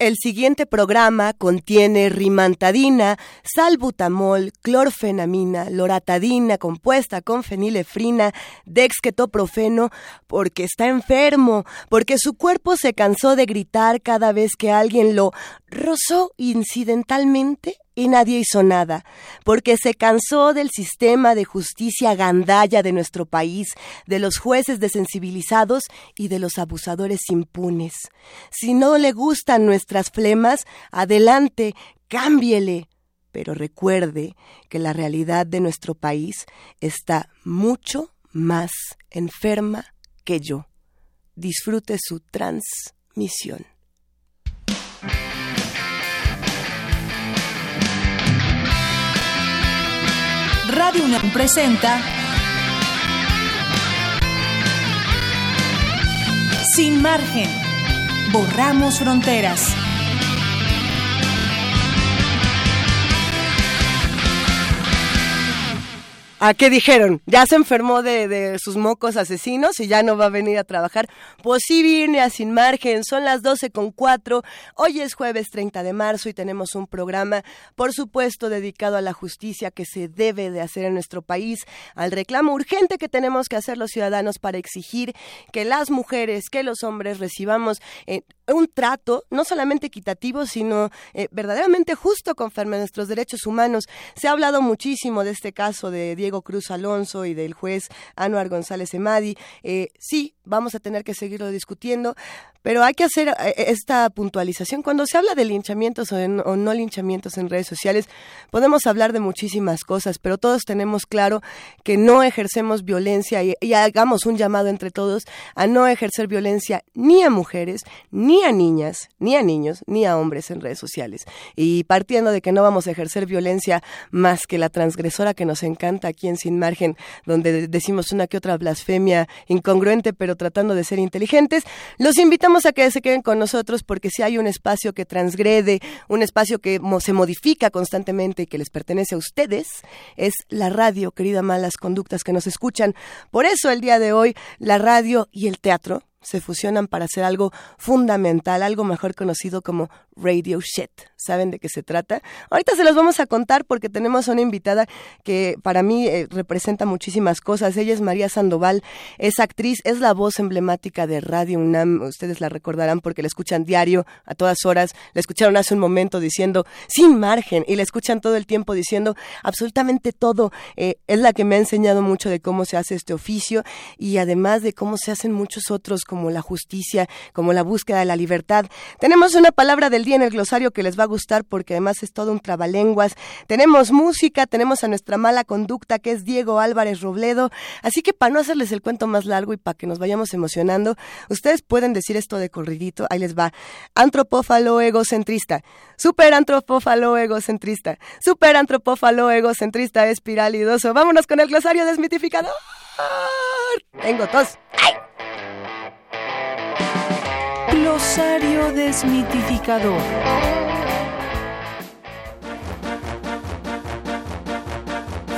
El siguiente programa contiene rimantadina, salbutamol, clorfenamina, loratadina compuesta con fenilefrina, dexketoprofeno, porque está enfermo, porque su cuerpo se cansó de gritar cada vez que alguien lo rozó incidentalmente y nadie hizo nada, porque se cansó del sistema de justicia gandalla de nuestro país, de los jueces desensibilizados y de los abusadores impunes. Si no le gustan nuestras flemas, adelante, cámbiele. Pero recuerde que la realidad de nuestro país está mucho más enferma que yo. Disfrute su transmisión. Radio UNAM presenta Sin margen. Borramos fronteras. ¿A qué dijeron? Ya se enfermó de, sus mocos asesinos y ya no va a venir a trabajar. Pues sí viene a Sin Margen, son las 12 con 4. Hoy es jueves 30 de marzo y tenemos un programa, por supuesto, dedicado a la justicia que se debe de hacer en nuestro país, al reclamo urgente que tenemos que hacer los ciudadanos para exigir que las mujeres, que los hombres recibamos eh, un trato no solamente equitativo, sino eh, verdaderamente justo conforme a nuestros derechos humanos. Se ha hablado muchísimo de este caso de Diego Cruz Alonso y del juez Anuar González Emadi. Eh, sí, vamos a tener que seguirlo discutiendo, pero hay que hacer eh, esta puntualización. Cuando se habla de linchamientos o, no linchamientos en redes sociales, podemos hablar de muchísimas cosas, pero todos tenemos claro que no ejercemos violencia y, hagamos un llamado entre todos a no ejercer violencia ni a mujeres, ni a niñas, ni a niños, ni a hombres en redes sociales. Y partiendo de que no vamos a ejercer violencia más que la transgresora que nos encanta aquí en Sin Margen, donde decimos una que otra blasfemia incongruente, pero tratando de ser inteligentes, los invitamos a que se queden con nosotros porque si hay un espacio que transgrede, un espacio que se modifica constantemente y que les pertenece a ustedes, es la radio, querida malas conductas que nos escuchan. Por eso el día de hoy la radio y el teatro se fusionan para hacer algo fundamental, algo mejor conocido como Radio Shit. ¿Saben de qué se trata? Ahorita se los vamos a contar porque tenemos una invitada que para mí eh, representa muchísimas cosas. Ella es María Sandoval, es actriz, es la voz emblemática de Radio UNAM. Ustedes la recordarán porque la escuchan diario, a todas horas. La escucharon hace un momento diciendo sin margen y la escuchan todo el tiempo diciendo absolutamente todo. Eh, es la que me ha enseñado mucho de cómo se hace este oficio y además de cómo se hacen muchos otros como la justicia, como la búsqueda de la libertad. Tenemos una palabra del día en el glosario que les va a gustar porque además es todo un trabalenguas. Tenemos música, tenemos a nuestra mala conducta que es Diego Álvarez Robledo. Así que para no hacerles el cuento más largo y para que nos vayamos emocionando, ustedes pueden decir esto de corridito. Ahí les va. Antropófalo egocentrista. Super antropófalo egocentrista. Super antropófalo egocentrista espiralidoso. Vámonos con el glosario desmitificador. Tengo tos. ¡Ay! Glosario desmitificador.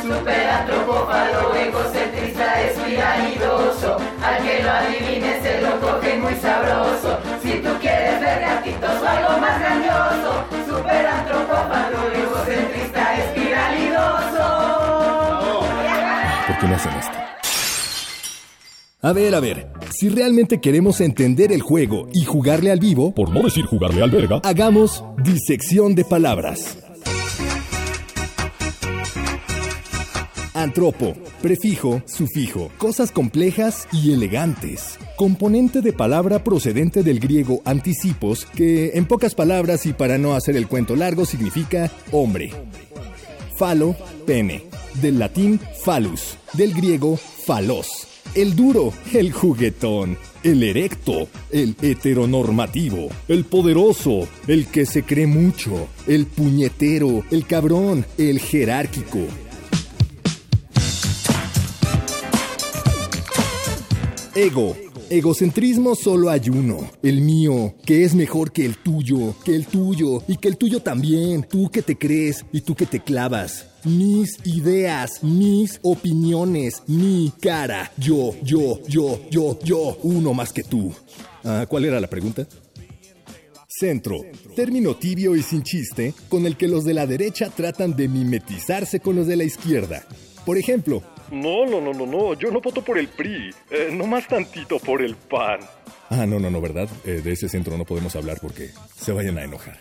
Super antropófalo, egocentrista, espiralidoso. Al que lo adivine se lo coge muy sabroso. Si tú quieres ver gatitos o algo más grandioso. Super antropófalo, egocentrista, espiralidoso. ¿Por qué no hacen esto? A ver, a ver, si realmente queremos entender el juego y jugarle al vivo, por no decir jugarle al verga, hagamos disección de palabras. Antropo, prefijo, sufijo, cosas complejas y elegantes. Componente de palabra procedente del griego anticipos, que en pocas palabras y para no hacer el cuento largo significa hombre. Falo, pene. Del latín falus, del griego falos el duro, el juguetón, el erecto, el heteronormativo, el poderoso, el que se cree mucho, el puñetero, el cabrón, el jerárquico. Ego. Egocentrismo solo hay uno, el mío, que es mejor que el tuyo, que el tuyo y que el tuyo también, tú que te crees y tú que te clavas mis ideas, mis opiniones, mi cara. Yo, yo, yo, yo, yo, uno más que tú. Ah, ¿Cuál era la pregunta? Centro, término tibio y sin chiste con el que los de la derecha tratan de mimetizarse con los de la izquierda. Por ejemplo, No, no, no, no, no, yo no voto por el PRI, eh, no más tantito por el PAN. ah, no, no, no, ¿verdad? Eh, de ese centro no podemos hablar porque se vayan a enojar.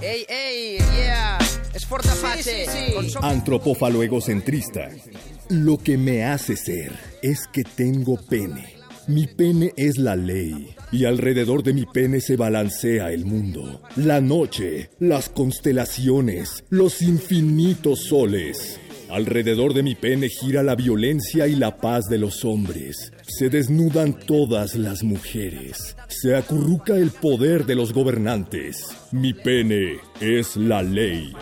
Ey, ey, yeah. Es Antropófalo egocentrista. Lo que me hace ser es que tengo pene. Mi pene es la ley. Y alrededor de mi pene se balancea el mundo. La noche, las constelaciones, los infinitos soles. Alrededor de mi pene gira la violencia y la paz de los hombres. Se desnudan todas las mujeres. Se acurruca el poder de los gobernantes. Mi pene es la ley.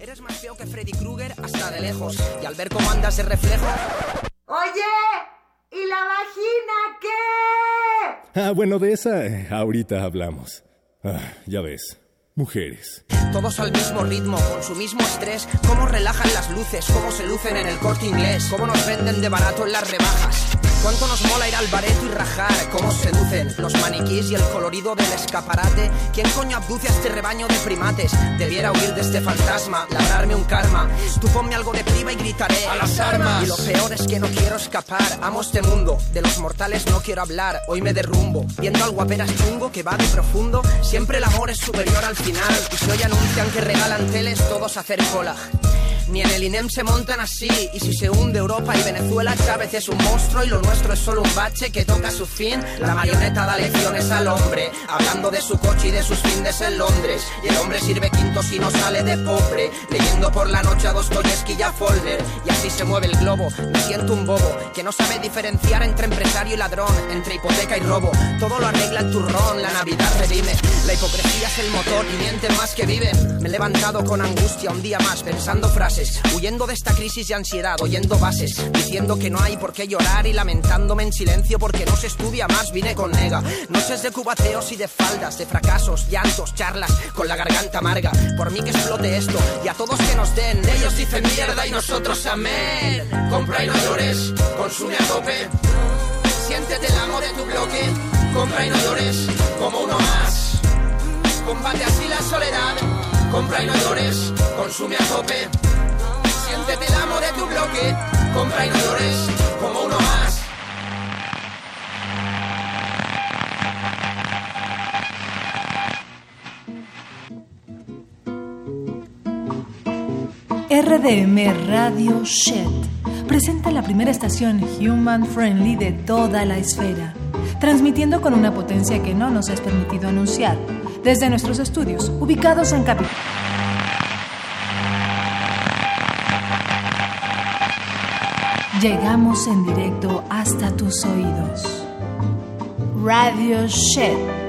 Eres más feo que Freddy Krueger hasta de lejos. Y al ver cómo andas reflejo. Oye, ¿y la vagina qué? Ah, bueno, de esa eh, ahorita hablamos. Ah, ya ves, mujeres. Todos al mismo ritmo, con su mismo estrés. Cómo relajan las luces, cómo se lucen en el corte inglés. Cómo nos venden de barato en las rebajas. Cuánto nos mola ir al bareto y rajar. Cómo seducen los maniquís y el colorido del escaparate. ¿Quién coño abduce a este rebaño de primates? Debiera huir de este fantasma, labrarme un karma. Tú ponme algo de priva y gritaré. ¡A las armas! Y lo peor es que no quiero escapar. Amo este mundo. De los mortales no quiero hablar. Hoy me derrumbo. Viendo al guaperas chungo que va de profundo. Siempre el amor es superior al final. Y si hoy anuncian que regalan teles, todos a hacer cola. Ni en el INEM se montan así. Y si se hunde Europa y Venezuela, Chávez es un monstruo y lo nuestro es solo un bache que toca su fin. La marioneta da lecciones al hombre, hablando de su coche y de sus findes en Londres. Y el hombre sirve quinto si no sale de pobre, leyendo por la noche a Dostoyevsky y a Follner. Y así se mueve el globo. Me siento un bobo que no sabe diferenciar entre empresario y ladrón, entre hipoteca y robo. Todo lo arregla el turrón, la Navidad redime. La hipocresía es el motor y mienten más que viven. Me he levantado con angustia un día más pensando frases, huyendo de esta crisis de ansiedad, oyendo bases, diciendo que no hay por qué llorar y lamentándome en silencio porque no se estudia más, vine con nega. Noches de cubateos y de faldas, de fracasos, llantos, charlas, con la garganta amarga. Por mí que explote esto y a todos que nos den, ellos dicen mierda y nosotros amén. Compra y no llores, consume a tope. Siéntete el amo de tu bloque, compra y no llores, como uno más. Combate así la soledad, compra y no llores, consume a tope. Siéntete el amo de tu bloque, compra y no llores, como uno más. RDM Radio Shed presenta la primera estación human friendly de toda la esfera, transmitiendo con una potencia que no nos es permitido anunciar, desde nuestros estudios, ubicados en Capital. Llegamos en directo hasta tus oídos. Radio Shed.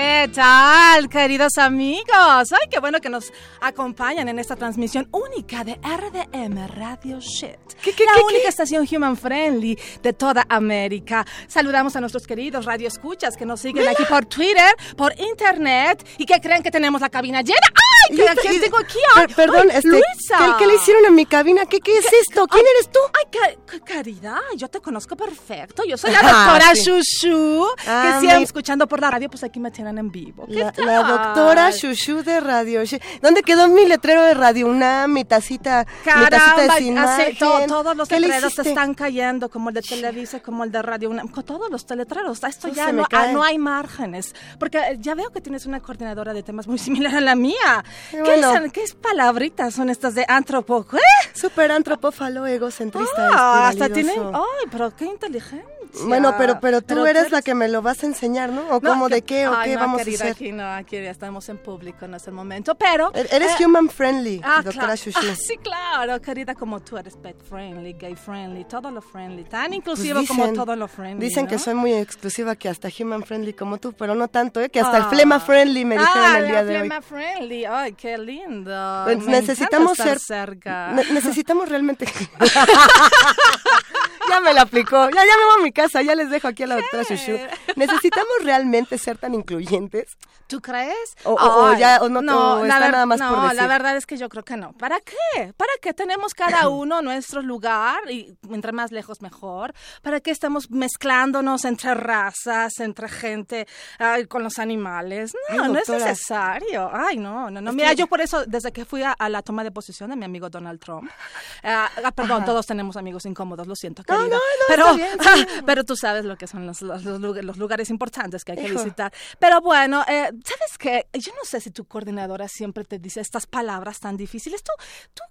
¿Qué tal, queridos amigos? Ay, qué bueno que nos acompañan en esta transmisión única de RDM Radio Shit. la única estación human friendly de toda América. Saludamos a nuestros queridos radioescuchas que nos siguen aquí por Twitter, por internet y que creen que tenemos la cabina llena. ¡Ay! ¿Qué, Y- ¿a quién y- tengo aquí? per- perdón, ay, este, Luisa. ¿qué, qué le hicieron a mi cabina? ¿Qué, qué es esto? ¿Quién eres tú? Ay, ca- ca- caridad, yo te conozco perfecto. Yo soy la Ah, doctora sí. Shushu, Ah, que siempre mi- escuchando por la radio, pues aquí me tienen en vivo. ¿Qué La, tal? la doctora Shushu de Radio ¿Dónde quedó mi letrero de Radio UNAM, mi tacita, mi tacita Caramba, de sin margen? todos los ¿Qué le letreros te están cayendo, como el de Televisa, como el de Radio UNAM, con todos los letreros. Esto No ya me no, ah, no hay márgenes. Porque eh, ya veo que tienes una coordinadora de temas muy similar a la mía. Qué ¿Qué, bueno. son- qué palabritas son estas de antropo? ¿Qué? Súper antropófalo, egocentrista, Ah, hasta tienen. Ay, pero qué inteligencia. Bueno, pero, pero tú Pero eres la que me lo vas a enseñar, ¿no? ¿O No, cómo, que- de qué, o Ay, qué no, vamos querida, a hacer? Aquí no, aquí ya estamos en público, no es el momento. Pero. E- Eres eh, human friendly, Ah, doctora. Shushu. Ah, sí, claro, querida, como tú eres pet friendly, gay friendly, todo lo friendly, tan Pues inclusivo como todo lo friendly. Dicen que ¿no? soy muy exclusiva, que hasta human friendly como tú, pero no tanto, ¿eh? Que hasta el Ah. flema friendly me dijeron ah, el día de hoy. flema friendly, ay, qué lindo. Pues necesitamos ser cerca. ne- necesitamos realmente ya me la aplicó. Ya, ya me voy a mi casa, ya les dejo aquí a la doctora Shushu. ¿Necesitamos realmente ser tan incluyentes? ¿Tú crees? O, o- o ya, o no, la está ver- nada más no, por decir. la verdad es que yo creo que no. ¿Para qué? ¿Para qué tenemos cada uno nuestro lugar? Y entre más lejos mejor. ¿Para qué estamos mezclándonos entre razas, entre gente, ay, con los animales? No, Ay, no es necesario. Ay, no, no, no. Mira, yo por eso, desde que fui a, a la toma de posición de mi amigo Donald Trump, ah, ah, perdón, todos tenemos amigos incómodos, lo siento, No, querida. no, no, pero, está bien, sí. pero tú sabes lo que son los, los, los lugar- los lugares importantes que hay que Hijo. visitar. Pero bueno, eh, ¿sabes qué? Yo no sé si tu coordinadora siempre te dice estas palabras tan difíciles. ¿Tú, tú,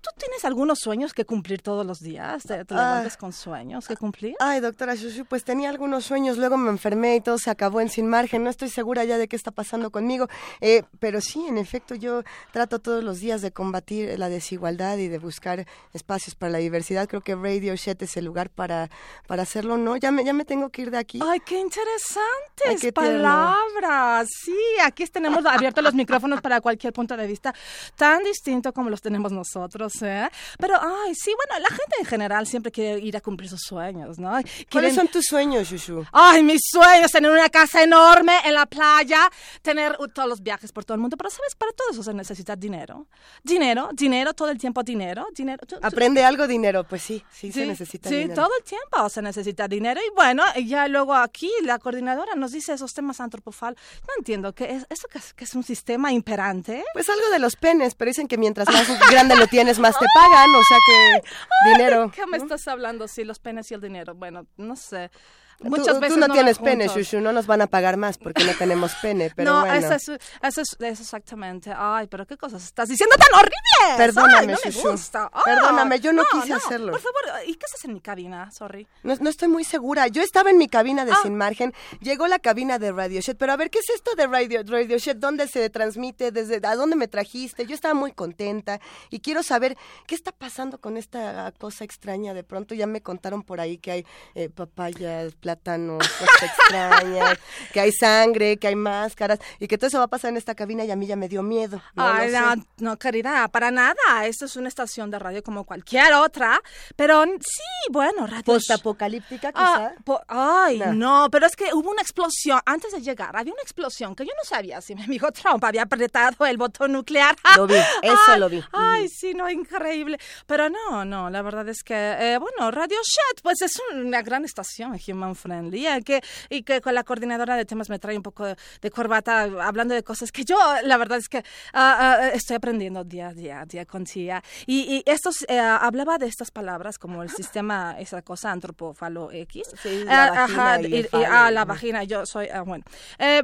tú, tienes algunos sueños que cumplir todos los días? ¿Te, te Ah. con sueños que cumplir? Ay, doctora Shushu, pues tenía algunos sueños, luego me enfermé y todo se acabó en sin margen. No estoy segura ya de qué está pasando conmigo. Eh, pero sí, en efecto, yo trato todos los días de combatir la desigualdad y de buscar espacios para la diversidad. Creo que Radio Shed es el lugar para, para hacerlo, ¿no? Ya me, ya me tengo que ir de aquí. Ay, qué Ay, interesantes qué palabras. Sí, aquí tenemos abiertos los micrófonos para cualquier punto de vista tan distinto como los tenemos nosotros, ¿eh? Pero, ay, sí, bueno, la gente en general siempre quiere ir a cumplir sus sueños, ¿no? ¿Cuáles Quieren- son tus sueños, Shushu? Ay, mis sueños, tener una casa enorme en la playa, tener todos los viajes por todo el mundo. Pero, ¿sabes? Para todo eso se necesita dinero. Dinero, dinero, todo el tiempo dinero, dinero. ¿Aprende algo, dinero? Pues sí, sí, se Sí, necesita sí, dinero. todo el tiempo se necesita dinero. Y bueno, ya luego aquí la coordinadora nos dice esos temas antropofal. No entiendo, ¿qué es, ¿esto que es, que es un sistema imperante? Pues algo de los penes, pero dicen que mientras más grande lo tienes, más te pagan, o sea que dinero. ¿Qué me ¿no? estás hablando? Sí, los penes y el dinero. Bueno, no sé. Muchas tú, veces no, van tienes pene. Shushu, no nos van a pagar más porque no tenemos pene, pero no, bueno. eso es, eso es, eso exactamente. Ay, pero qué cosas estás diciendo tan horribles. Perdóname, Ay, no me Shushu. gusta. Ay, Perdóname, yo no quise hacerlo. Por favor, ¿y qué haces en mi cabina? Sorry. No, no estoy muy segura. Yo estaba en mi cabina de Ah. Sin Margen. Llegó la cabina de Radio Shed. Pero a ver, ¿qué es esto de Radio, Radio Shed? ¿Dónde se transmite? ¿Desde a dónde me trajiste? Yo estaba muy contenta y quiero saber qué está pasando con esta cosa extraña. De pronto ya me contaron por ahí que hay eh, papayas, plátanos, extrañas, que hay sangre, que hay máscaras y que todo eso va a pasar en esta cabina y a mí ya me dio miedo. No, Ay, no no, no, querida, para nada. Esto es una estación de radio como cualquier otra. Pero sí, bueno, radio. Postapocalíptica, quizá. Ah, po- ay, No. no. pero es que hubo una explosión. Antes de llegar, había una explosión que yo no sabía si mi amigo Trump había apretado el botón nuclear. Lo vi, eso Ay, lo vi. Ay, sí, no, increíble. Pero no, no, la verdad es que, eh, bueno, Radio Chat, pues es una gran estación human friendly eh, que, y que con la coordinadora de temas me trae un poco de, de corbata hablando de cosas que yo, la verdad es que ah, ah, estoy aprendiendo día a día, día con día. Y, y estos, eh, hablaba de estas palabras como el sistema, esa cosa antropófalo X. Sí, la Ah, ajá, y y- y- ah, la vagina, yo soy, ah, bueno. Eh,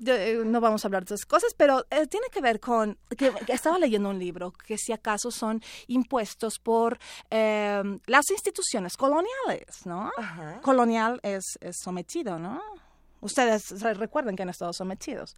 de- eh, no vamos a hablar de esas cosas, pero tiene que ver con, que, que estaba leyendo un libro, que si acaso son impuestos por eh, las instituciones coloniales, ¿no? Ajá. Colonial es, es sometido, ¿no? Ustedes re- recuerdan que han estado sometidos.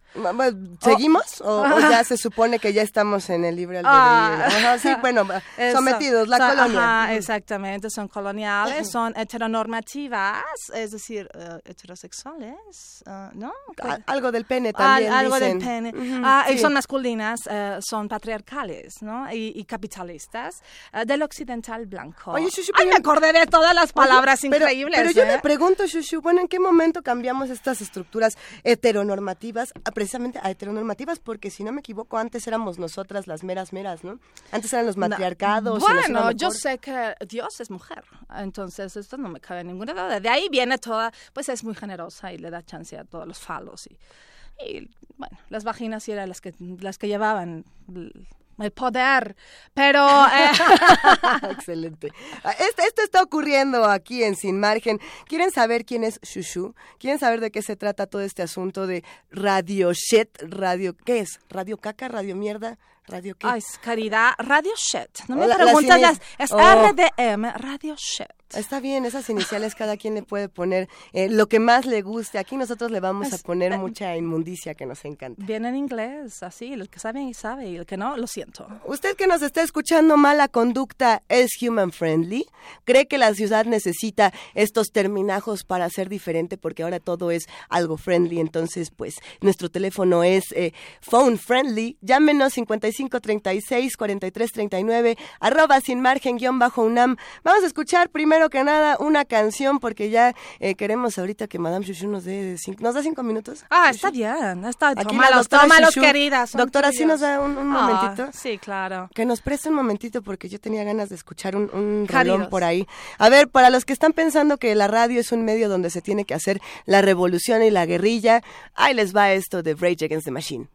¿Seguimos? ¿O, o ya se supone que ya estamos en el libre albedrío? Ah. Sí, bueno, Eso, sometidos, la son- colonia. ajá, exactamente, son coloniales, son heteronormativas, es decir, eh, heterosexuales, eh, ¿no? A- Algo del pene Al- también algo dicen. del pene. Ujú, Ah, y sí. son masculinas, eh, son patriarcales, ¿no? Y, y capitalistas, eh, del occidental blanco. Oye, Shushu, Ay, pero- me acordé de todas las palabras Oye, pero- increíbles. Pero yo ¿eh? me pregunto, Shushu, bueno, ¿en qué momento cambiamos estas estructuras heteronormativas a precisamente a heteronormativas? Porque si no me equivoco, antes éramos nosotras las meras meras, ¿no? Antes eran los matriarcados. iba Bueno, yo sé que Dios es mujer, entonces esto no me cabe ninguna duda. De ahí viene toda, pues es muy generosa y le da chance a todos los falos y, y, bueno, las vaginas eran las que las que llevaban el poder, pero eh, Excelente. Ah, Este, esto está ocurriendo aquí en Sin Margen. ¿Quieren saber quién es Shushu? ¿Quieren saber de qué se trata todo este asunto de radio shit? Radio, ¿qué es? ¿Radio caca? ¿Radio mierda? ¿Radio qué? ay, caridad, Radio Shit. No me Hola, preguntas, las es Oh. RDM, Radio Shit. Está bien, esas iniciales cada quien le puede poner eh, lo que más le guste. Aquí nosotros le vamos a poner mucha inmundicia que nos encanta. Viene en inglés, así, el que sabe y sabe, y el que no, lo siento. Usted que nos está escuchando, mala conducta es human friendly. ¿Cree que la ciudad necesita estos terminajos para ser diferente? Porque ahora todo es algo friendly. Entonces, pues, nuestro teléfono es eh, phone friendly. Llámenos 5536 4339 arroba sin margen guion bajo UNAM. Vamos a escuchar primero primero que nada una canción porque ya eh, queremos ahorita que Madame Chuchu nos dé cinco, nos da cinco minutos. Ah, está bien, está, Aquí tómalos, tómalos, Chuchu. queridas. Doctora, ¿sí nos da un- un Ah, momentito? sí, claro. Que nos preste un momentito porque yo tenía ganas de escuchar un, un rolón por ahí. A ver, para los que están pensando que la radio es un medio donde se tiene que hacer la revolución y la guerrilla, ahí les va esto de Rage Against the Machine.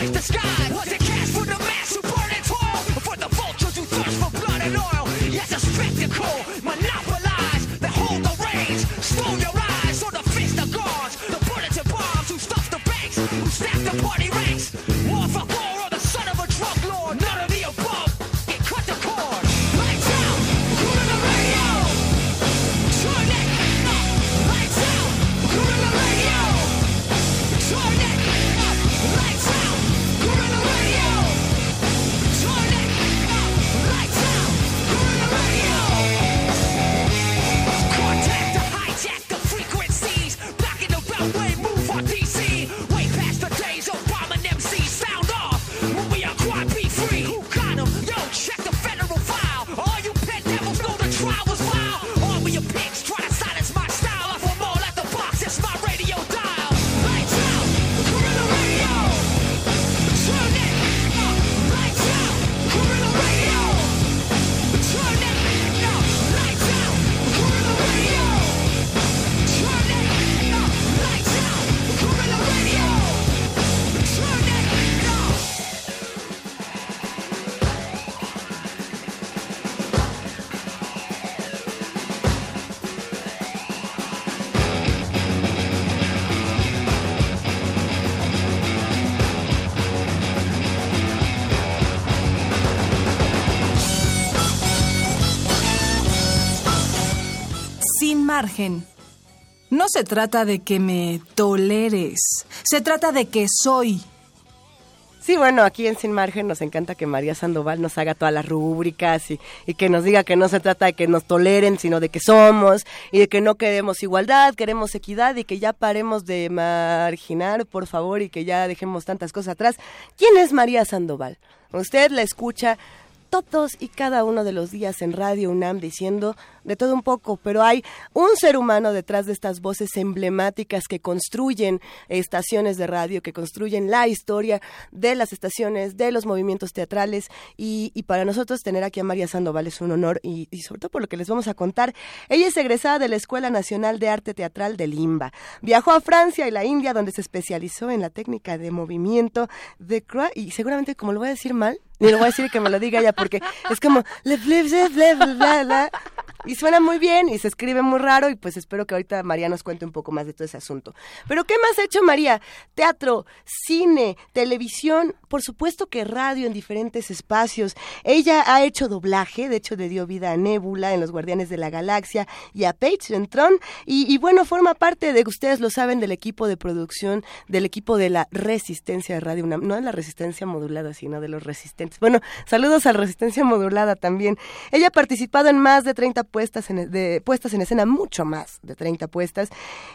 like the sky. No se trata de que me toleres, se trata de que soy. Sí, bueno, aquí en Sin Margen nos encanta que María Sandoval nos haga todas las rúbricas y que nos diga que no se trata de que nos toleren, sino de que somos y de que no queremos igualdad, queremos equidad y que ya paremos de marginar, por favor, y que ya dejemos tantas cosas atrás. ¿Quién es María Sandoval? Usted la escucha todos y cada uno de los días en Radio UNAM diciendo de todo un poco, pero hay un ser humano detrás de estas voces emblemáticas que construyen estaciones de radio, que construyen la historia de las estaciones, de los movimientos teatrales y, para nosotros tener aquí a María Sandoval es un honor y, sobre todo por lo que les vamos a contar. Ella es egresada de la Escuela Nacional de Arte Teatral de Limba. Viajó a Francia y la India donde se especializó en la técnica de movimiento de Croix y seguramente como lo voy a decir mal, ni lo voy a decir que me lo diga ella porque es como le. Y suena muy bien y se escribe muy raro y pues espero que ahorita María nos cuente un poco más de todo ese asunto. Pero ¿qué más ha hecho María? Teatro, cine, televisión, por supuesto que radio en diferentes espacios. Ella ha hecho doblaje, de hecho le dio vida a Nebula en Los Guardianes de la Galaxia y a Paige en Tron y, bueno, forma parte de, ustedes lo saben, del equipo de producción, del equipo de la resistencia de Radio no de la resistencia modulada, sino de los resistentes. Bueno, saludos a Resistencia Modulada también. Ella ha participado en más de 30 puestas en, de, puestas en escena, mucho más de 30 puestas,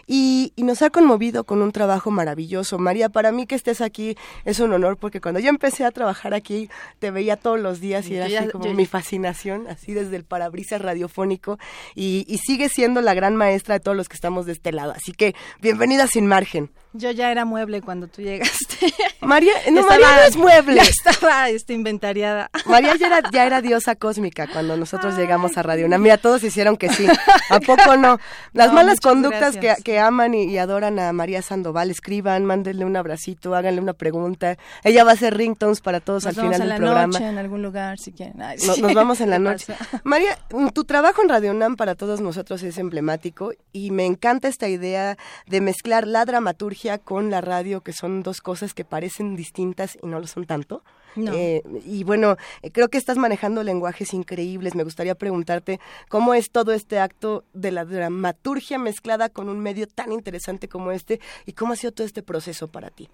y, y nos ha conmovido con un trabajo maravilloso. María, para mí que estés aquí es un honor, porque cuando yo empecé a trabajar aquí, te veía todos los días y era Yo así ya- como yo- mi fascinación, así desde el parabrisas radiofónico, y, y sigue siendo la gran maestra de todos los que estamos de este lado. Así que, bienvenida sin margen. Yo ya era mueble cuando tú llegaste. María, no, Estaba- María no es mueble. Ya estaba este, inventariada. María ya era, ya era diosa cósmica cuando nosotros llegamos a Radio UNAM. Mira, todos hicieron que sí. ¿A poco no? Las No, malas conductas que, que aman y, y adoran a María Sandoval, escriban, mándenle un abracito, háganle una pregunta. Ella va a hacer ringtones para todos Nos al vamos final en del la programa. noche en algún lugar si quieren. Ay, No- sí. nos vamos en la ¿Qué noche. pasa? María, mm, tu trabajo en Radio UNAM para todos nosotros es emblemático y me encanta esta idea de mezclar la dramaturgia con la radio, que son dos cosas que parecen distintas y no lo son tanto. No. Eh, y bueno, eh, creo que estás manejando lenguajes increíbles. Me gustaría preguntarte cómo es todo este acto de la dramaturgia mezclada con un medio tan interesante como este y cómo ha sido todo este proceso para ti.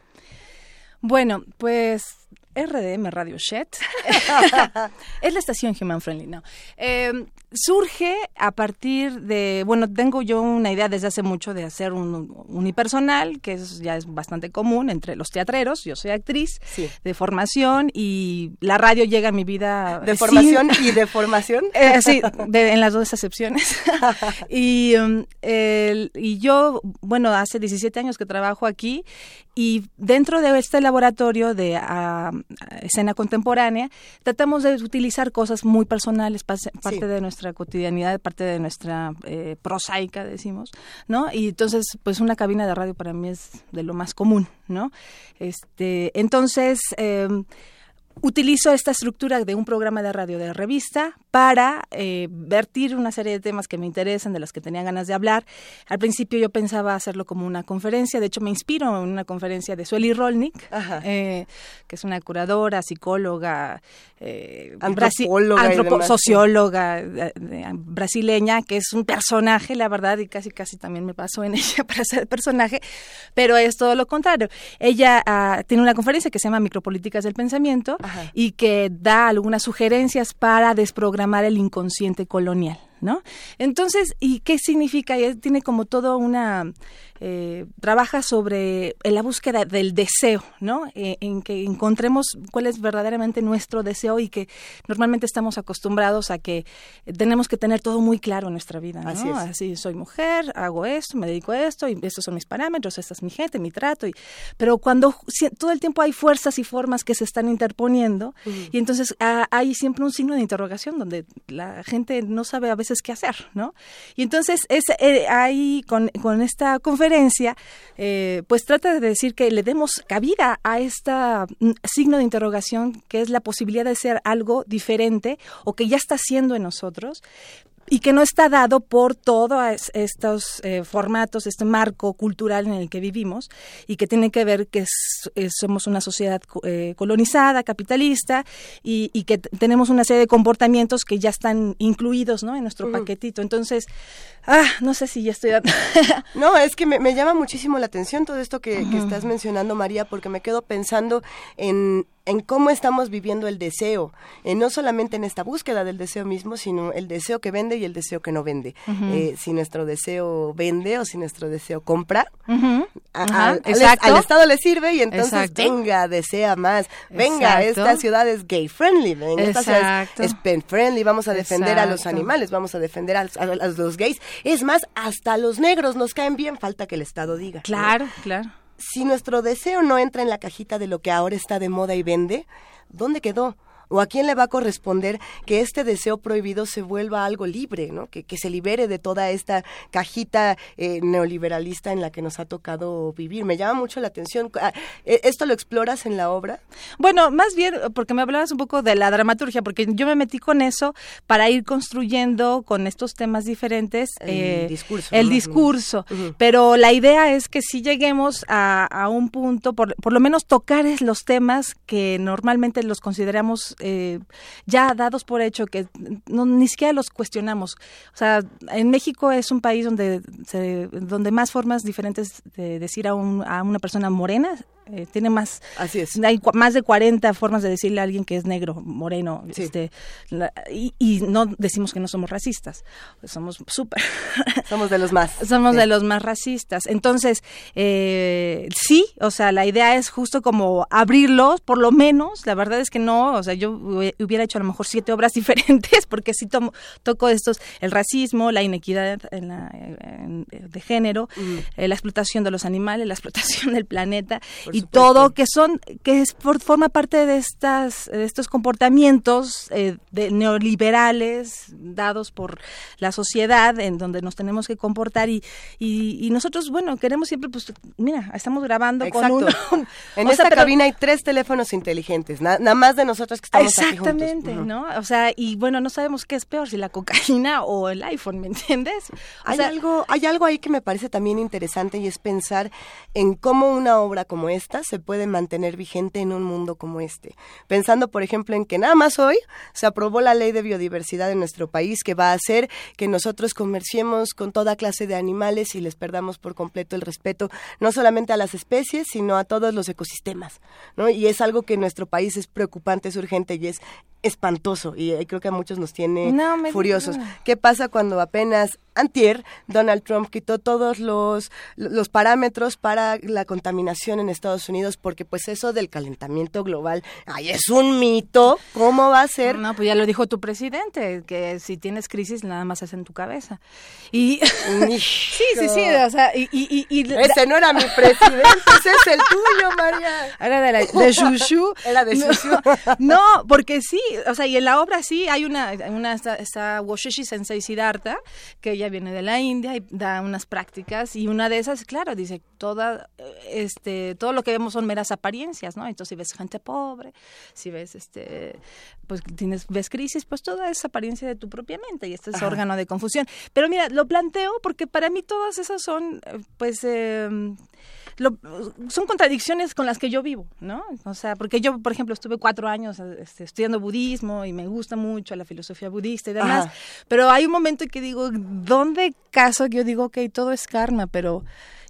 Bueno, pues RDM Radio Shed es la estación Human Friendly, ¿no? Eh, surge a partir de, bueno, tengo yo una idea desde hace mucho de hacer un unipersonal, que es, ya es bastante común entre los teatreros, yo soy actriz Sí. de formación y la radio llega a mi vida De sin- formación y de formación. Eh, sí, de- en las dos excepciones. y, um, el- y yo, bueno, hace 17 años que trabajo aquí y dentro de este laboratorio de ah, escena contemporánea tratamos de utilizar cosas muy personales, parte de nuestra cotidianidad, parte de nuestra eh, prosaica, decimos, ¿no? Y entonces, pues una cabina de radio para mí es de lo más común, ¿no? Este, entonces... em, utilizo esta estructura de un programa de radio de revista para eh, vertir una serie de temas que me interesan, de los que tenía ganas de hablar. Al principio yo pensaba hacerlo como una conferencia, de hecho me inspiro en una conferencia de Sueli Rolnik, eh, que es una curadora, psicóloga, eh, Antropóloga socióloga eh, eh, brasileña, que es un personaje, la verdad, y casi casi también me pasó en ella para ser personaje, pero es todo lo contrario. Ella ah, tiene una conferencia que se llama Micropolíticas del Pensamiento Y que da algunas sugerencias para desprogramar el inconsciente colonial. ¿No? Entonces, ¿y qué significa? Tiene como todo una... eh, trabaja sobre en la búsqueda del deseo, ¿no? Eh, en que encontremos cuál es verdaderamente nuestro deseo y que normalmente estamos acostumbrados a que tenemos que tener todo muy claro en nuestra vida, ¿no? Así es. Así, soy mujer, hago esto, me dedico a esto, y estos son mis parámetros, esta es mi gente, mi trato. Y, pero cuando si- todo el tiempo hay fuerzas y formas que se están interponiendo, y entonces ah, hay siempre un signo de interrogación donde la gente no sabe a veces qué hacer, ¿no? Y entonces es eh, ahí con, con esta conferencia, eh, pues trata de decir que le demos cabida a esta mm, signo de interrogación que es la posibilidad de ser algo diferente o que ya está siendo en nosotros y que no está dado por todos estos eh, formatos, este marco cultural en el que vivimos y que tiene que ver que es- somos una sociedad eh, colonizada, capitalista y, y que tenemos una serie de comportamientos que ya están incluidos ¿no? en nuestro paquetito. Entonces, ah, no sé si ya estoy... dando- No, es que me, me llama muchísimo la atención todo esto que, que estás mencionando, María, porque me quedo pensando en, en cómo estamos viviendo el deseo, eh, no solamente en esta búsqueda del deseo mismo, sino el deseo que vende y el deseo que no vende. Eh, si nuestro deseo vende o si nuestro deseo compra, Ujú, a- ajá, al, exacto. al Estado le sirve y entonces Exacto. venga, desea más. Venga, Exacto. esta ciudad es gay friendly, venga, esta ciudad es, es pen friendly, vamos a defender a los animales, vamos a defender a, a- a los gays. Es más, hasta los negros nos caen bien, falta que el Estado diga. ¿no? Claro, claro. Si nuestro deseo no entra en la cajita de lo que ahora está de moda y vende, ¿dónde quedó? ¿O a quién le va a corresponder que este deseo prohibido se vuelva algo libre, ¿no? que, que se libere de toda esta cajita eh, neoliberalista en la que nos ha tocado vivir? Me llama mucho la atención. Ah, ¿e- ¿Esto lo exploras en la obra? Bueno, más bien porque me hablabas un poco de la dramaturgia, porque yo me metí con eso para ir construyendo con estos temas diferentes El discurso, el ¿no? discurso. Pero la idea es que si lleguemos a, a un punto, por, por lo menos tocar los temas que normalmente los consideramos eh, ya dados por hecho, que no, ni siquiera los cuestionamos. O sea, en México es un país donde, se- donde más formas diferentes de decir a, un- a una persona morena eh, tiene más Así es. hay más de 40 formas de decirle a alguien que es negro, moreno, Sí. este, la- y, y no decimos que no somos racistas, somos súper, Somos de los más. somos Sí. de los más racistas. Entonces, eh, sí, o sea, la idea es justo como abrirlos, por lo menos, la verdad es que no, o sea, yo hubiera hecho a lo mejor siete obras diferentes, porque sí tomo, toco estos, el racismo, la inequidad en la, en- de género, eh, la explotación de los animales, la explotación del planeta Por y supuesto. todo que son, que es, por- forma parte de estas, de estos comportamientos eh, de neoliberales dados por la sociedad en donde nos tenemos que comportar y, y, y nosotros, bueno, queremos siempre, pues, mira, estamos grabando Exacto. con uno. En O esta sea, pero- cabina hay tres teléfonos inteligentes, na- nada más de nosotros que estamos aquí juntos. Exactamente. ¿no? O sea, y bueno, no sabemos qué es peor, si la cocaína o el iPhone, ¿me entiendes? O Hay, sea, algo, hay algo ahí que me parece también interesante y es pensar en cómo una obra como esta se puede mantener vigente en un mundo como este. Pensando, por ejemplo, en que nada más hoy se aprobó la ley de biodiversidad en nuestro país que va a hacer que nosotros comerciemos con toda clase de animales y les perdamos por completo el respeto, no solamente a las especies, sino a todos los ecosistemas. ¿no? Y es algo que en nuestro país es preocupante, es urgente y es espantoso y eh, creo que a muchos nos tiene No furiosos. ¿Qué pasa cuando apenas antier Donald Trump quitó todos los, los parámetros para la contaminación en Estados Unidos? Porque pues eso del calentamiento global, ay, es un mito. ¿Cómo va a ser? No, pues ya lo dijo tu presidente, que si tienes crisis nada más es en tu cabeza. Y sí, sí, sí, o sea, y... y, y, y- Ese no era mi presidente, ese es el tuyo, María. Era de, la, de Shushu. Era de No, Shushu. No, porque sí, o sea, y en la obra sí hay una, una esta, esta Washishi Sensei Siddhartha, que ella viene de la India y da unas prácticas, y una de esas, claro, dice, toda, este, todo lo que vemos son meras apariencias, ¿no? Entonces, si ves gente pobre, si ves, este, pues tienes, ves crisis, pues toda es apariencia de tu propia mente, y este es Ajá. órgano de confusión. Pero mira, lo planteo porque para mí todas esas son, eh, pues, eh, lo- son contradicciones con las que yo vivo, ¿no? O sea, porque yo, por ejemplo, estuve cuatro años este, estudiando budismo y me gusta mucho la filosofía budista y demás, Ajá. pero hay un momento en que digo, ¿dónde caso que yo digo, ok, todo es karma, pero,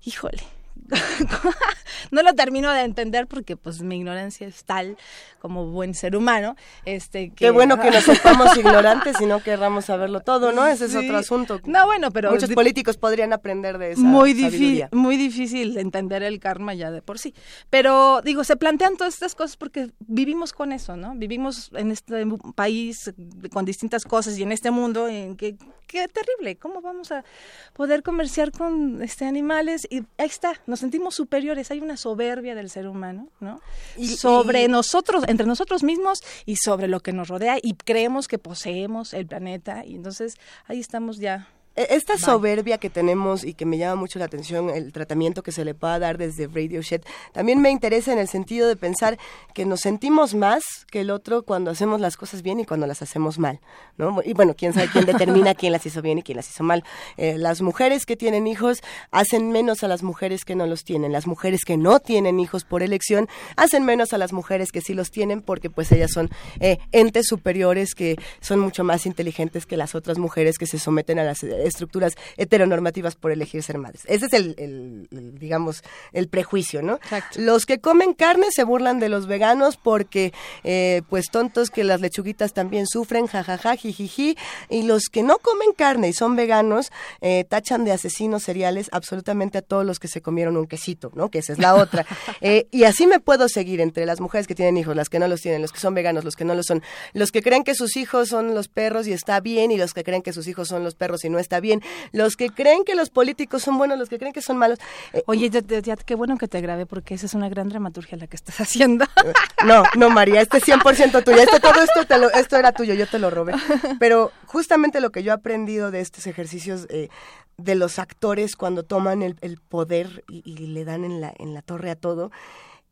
híjole, no lo termino de entender porque pues mi ignorancia es tal como buen ser humano, este que Qué bueno que nos sepamos ignorantes y no querramos saberlo todo, ¿no? Ese es Sí. otro asunto. No, bueno, pero Muchos políticos podrían aprender de esa muy difícil, muy difícil de entender el karma ya de por sí. Pero digo, se plantean todas estas cosas porque vivimos con eso, ¿no? Vivimos en este país con distintas cosas y en este mundo en que qué terrible, ¿cómo vamos a poder comerciar con este animales? Y ahí está, nos sentimos superiores, hay una soberbia del ser humano, ¿no? Y- sobre y- nosotros, entre nosotros mismos y sobre lo que nos rodea y creemos que poseemos el planeta y entonces ahí estamos ya Esta soberbia que tenemos y que me llama mucho la atención, el tratamiento que se le pueda dar desde Radio Shed, también me interesa en el sentido de pensar que nos sentimos más que el otro cuando hacemos las cosas bien y cuando las hacemos mal, ¿no? Y bueno, quién sabe quién determina quién las hizo bien y quién las hizo mal. Eh, las mujeres que tienen hijos hacen menos a las mujeres que no los tienen. Las mujeres que no tienen hijos por elección hacen menos a las mujeres que sí los tienen porque pues ellas son eh, entes superiores que son mucho más inteligentes que las otras mujeres que se someten a las estructuras heteronormativas por elegir ser madres. Ese es el, el- el, digamos, el prejuicio, ¿no? Exacto. Los que comen carne se burlan de los veganos porque, eh, pues, tontos que las lechuguitas también sufren, jajaja, jijiji, y los que no comen carne y son veganos eh, tachan de asesinos seriales absolutamente a todos los que se comieron un quesito, ¿no? Que esa es la otra. Eh, y así me puedo seguir entre las mujeres que tienen hijos, las que no los tienen, los que son veganos, los que no lo son, los que creen que sus hijos son los perros y está bien, y los que creen que sus hijos son los perros y no está bien, los que creen que los políticos son buenos, los que creen que son malos. Eh, Oye, ya, qué bueno que te grabé porque esa es una gran dramaturgia la que estás haciendo. No, no, María, este es 100% tuyo. Este, todo esto, te lo- esto era tuyo, yo te lo robé. Pero justamente lo que yo he aprendido de estos ejercicios eh, de los actores cuando toman el, el poder y, y le dan en la, en la torre a todo,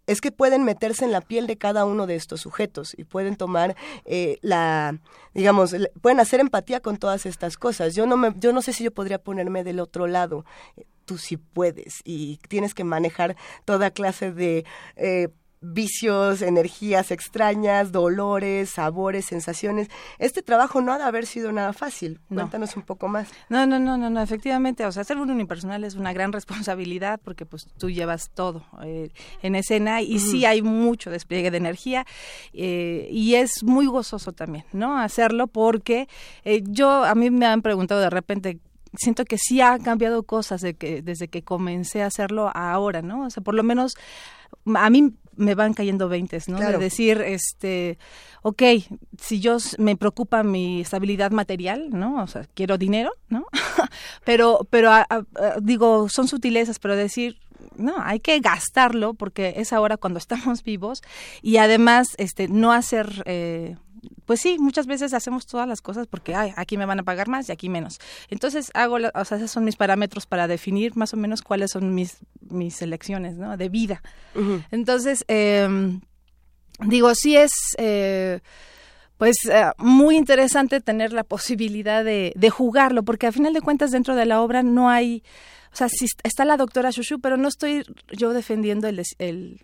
es que pueden meterse en la piel de cada uno de estos sujetos y pueden tomar eh, la, digamos, pueden hacer empatía con todas estas cosas. Yo no, me, yo no sé si yo podría ponerme del otro lado. Tú sí puedes y tienes que manejar toda clase de eh, vicios, energías extrañas, dolores, sabores, sensaciones. Este trabajo no ha de haber sido nada fácil. No. Cuéntanos un poco más. No, no, no, no, no, efectivamente, o sea, ser un unipersonal es una gran responsabilidad porque pues tú llevas todo eh, en escena y sí hay mucho despliegue de energía eh, y es muy gozoso también, ¿no? Hacerlo porque eh, yo, a mí me han preguntado de repente, siento que sí ha cambiado cosas de que, desde que comencé a hacerlo ahora, ¿no? O sea, por lo menos a mí me van cayendo veintes, ¿no? Claro. De decir, este, ok, si yo me preocupa mi estabilidad material, ¿no? O sea, quiero dinero, ¿no? pero, pero a- a- digo, son sutilezas, pero decir, no, hay que gastarlo porque es ahora cuando estamos vivos y además, este, no hacer, eh, pues sí, muchas veces hacemos todas las cosas porque ay, aquí me van a pagar más y aquí menos. Entonces hago, la- o sea, esos son mis parámetros para definir más o menos cuáles son mis mis elecciones, ¿no? De vida. Entonces, eh, digo, sí es, eh, pues, eh, muy interesante tener la posibilidad de, de jugarlo, porque a final de cuentas dentro de la obra no hay, o sea, sí est- está la doctora Shushu, pero no estoy yo defendiendo el, el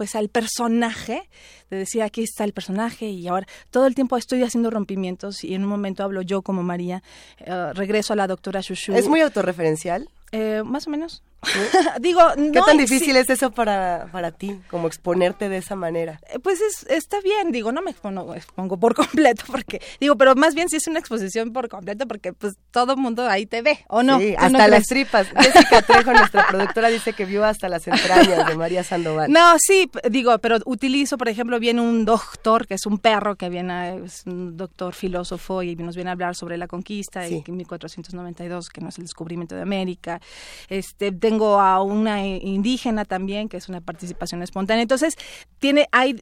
pues al personaje, de decir aquí está el personaje y ahora todo el tiempo estoy haciendo rompimientos y en un momento hablo yo como María, eh, regreso a la doctora Shushu. ¿Es muy autorreferencial? Eh, más o menos. Digo, ¿Qué no, tan difícil sí, es eso para, para ti, como exponerte de esa manera? eh, Pues es, está bien, digo, no me expongo, expongo por completo, porque, digo, pero más bien si es una exposición por completo, porque pues todo el mundo ahí te ve, ¿o no? Sí, ¿Tú no hasta las tripas. Jessica Trejo, nuestra productora, dice que vio hasta las entrañas de María Sandoval. No, sí, digo, pero utilizo, por ejemplo, viene un doctor, que es un perro, que viene, es un doctor filósofo y nos viene a hablar sobre la conquista Sí. y 1492, que no es el descubrimiento de América. Este, tengo a una indígena también, que es una participación espontánea. Entonces, tiene, hay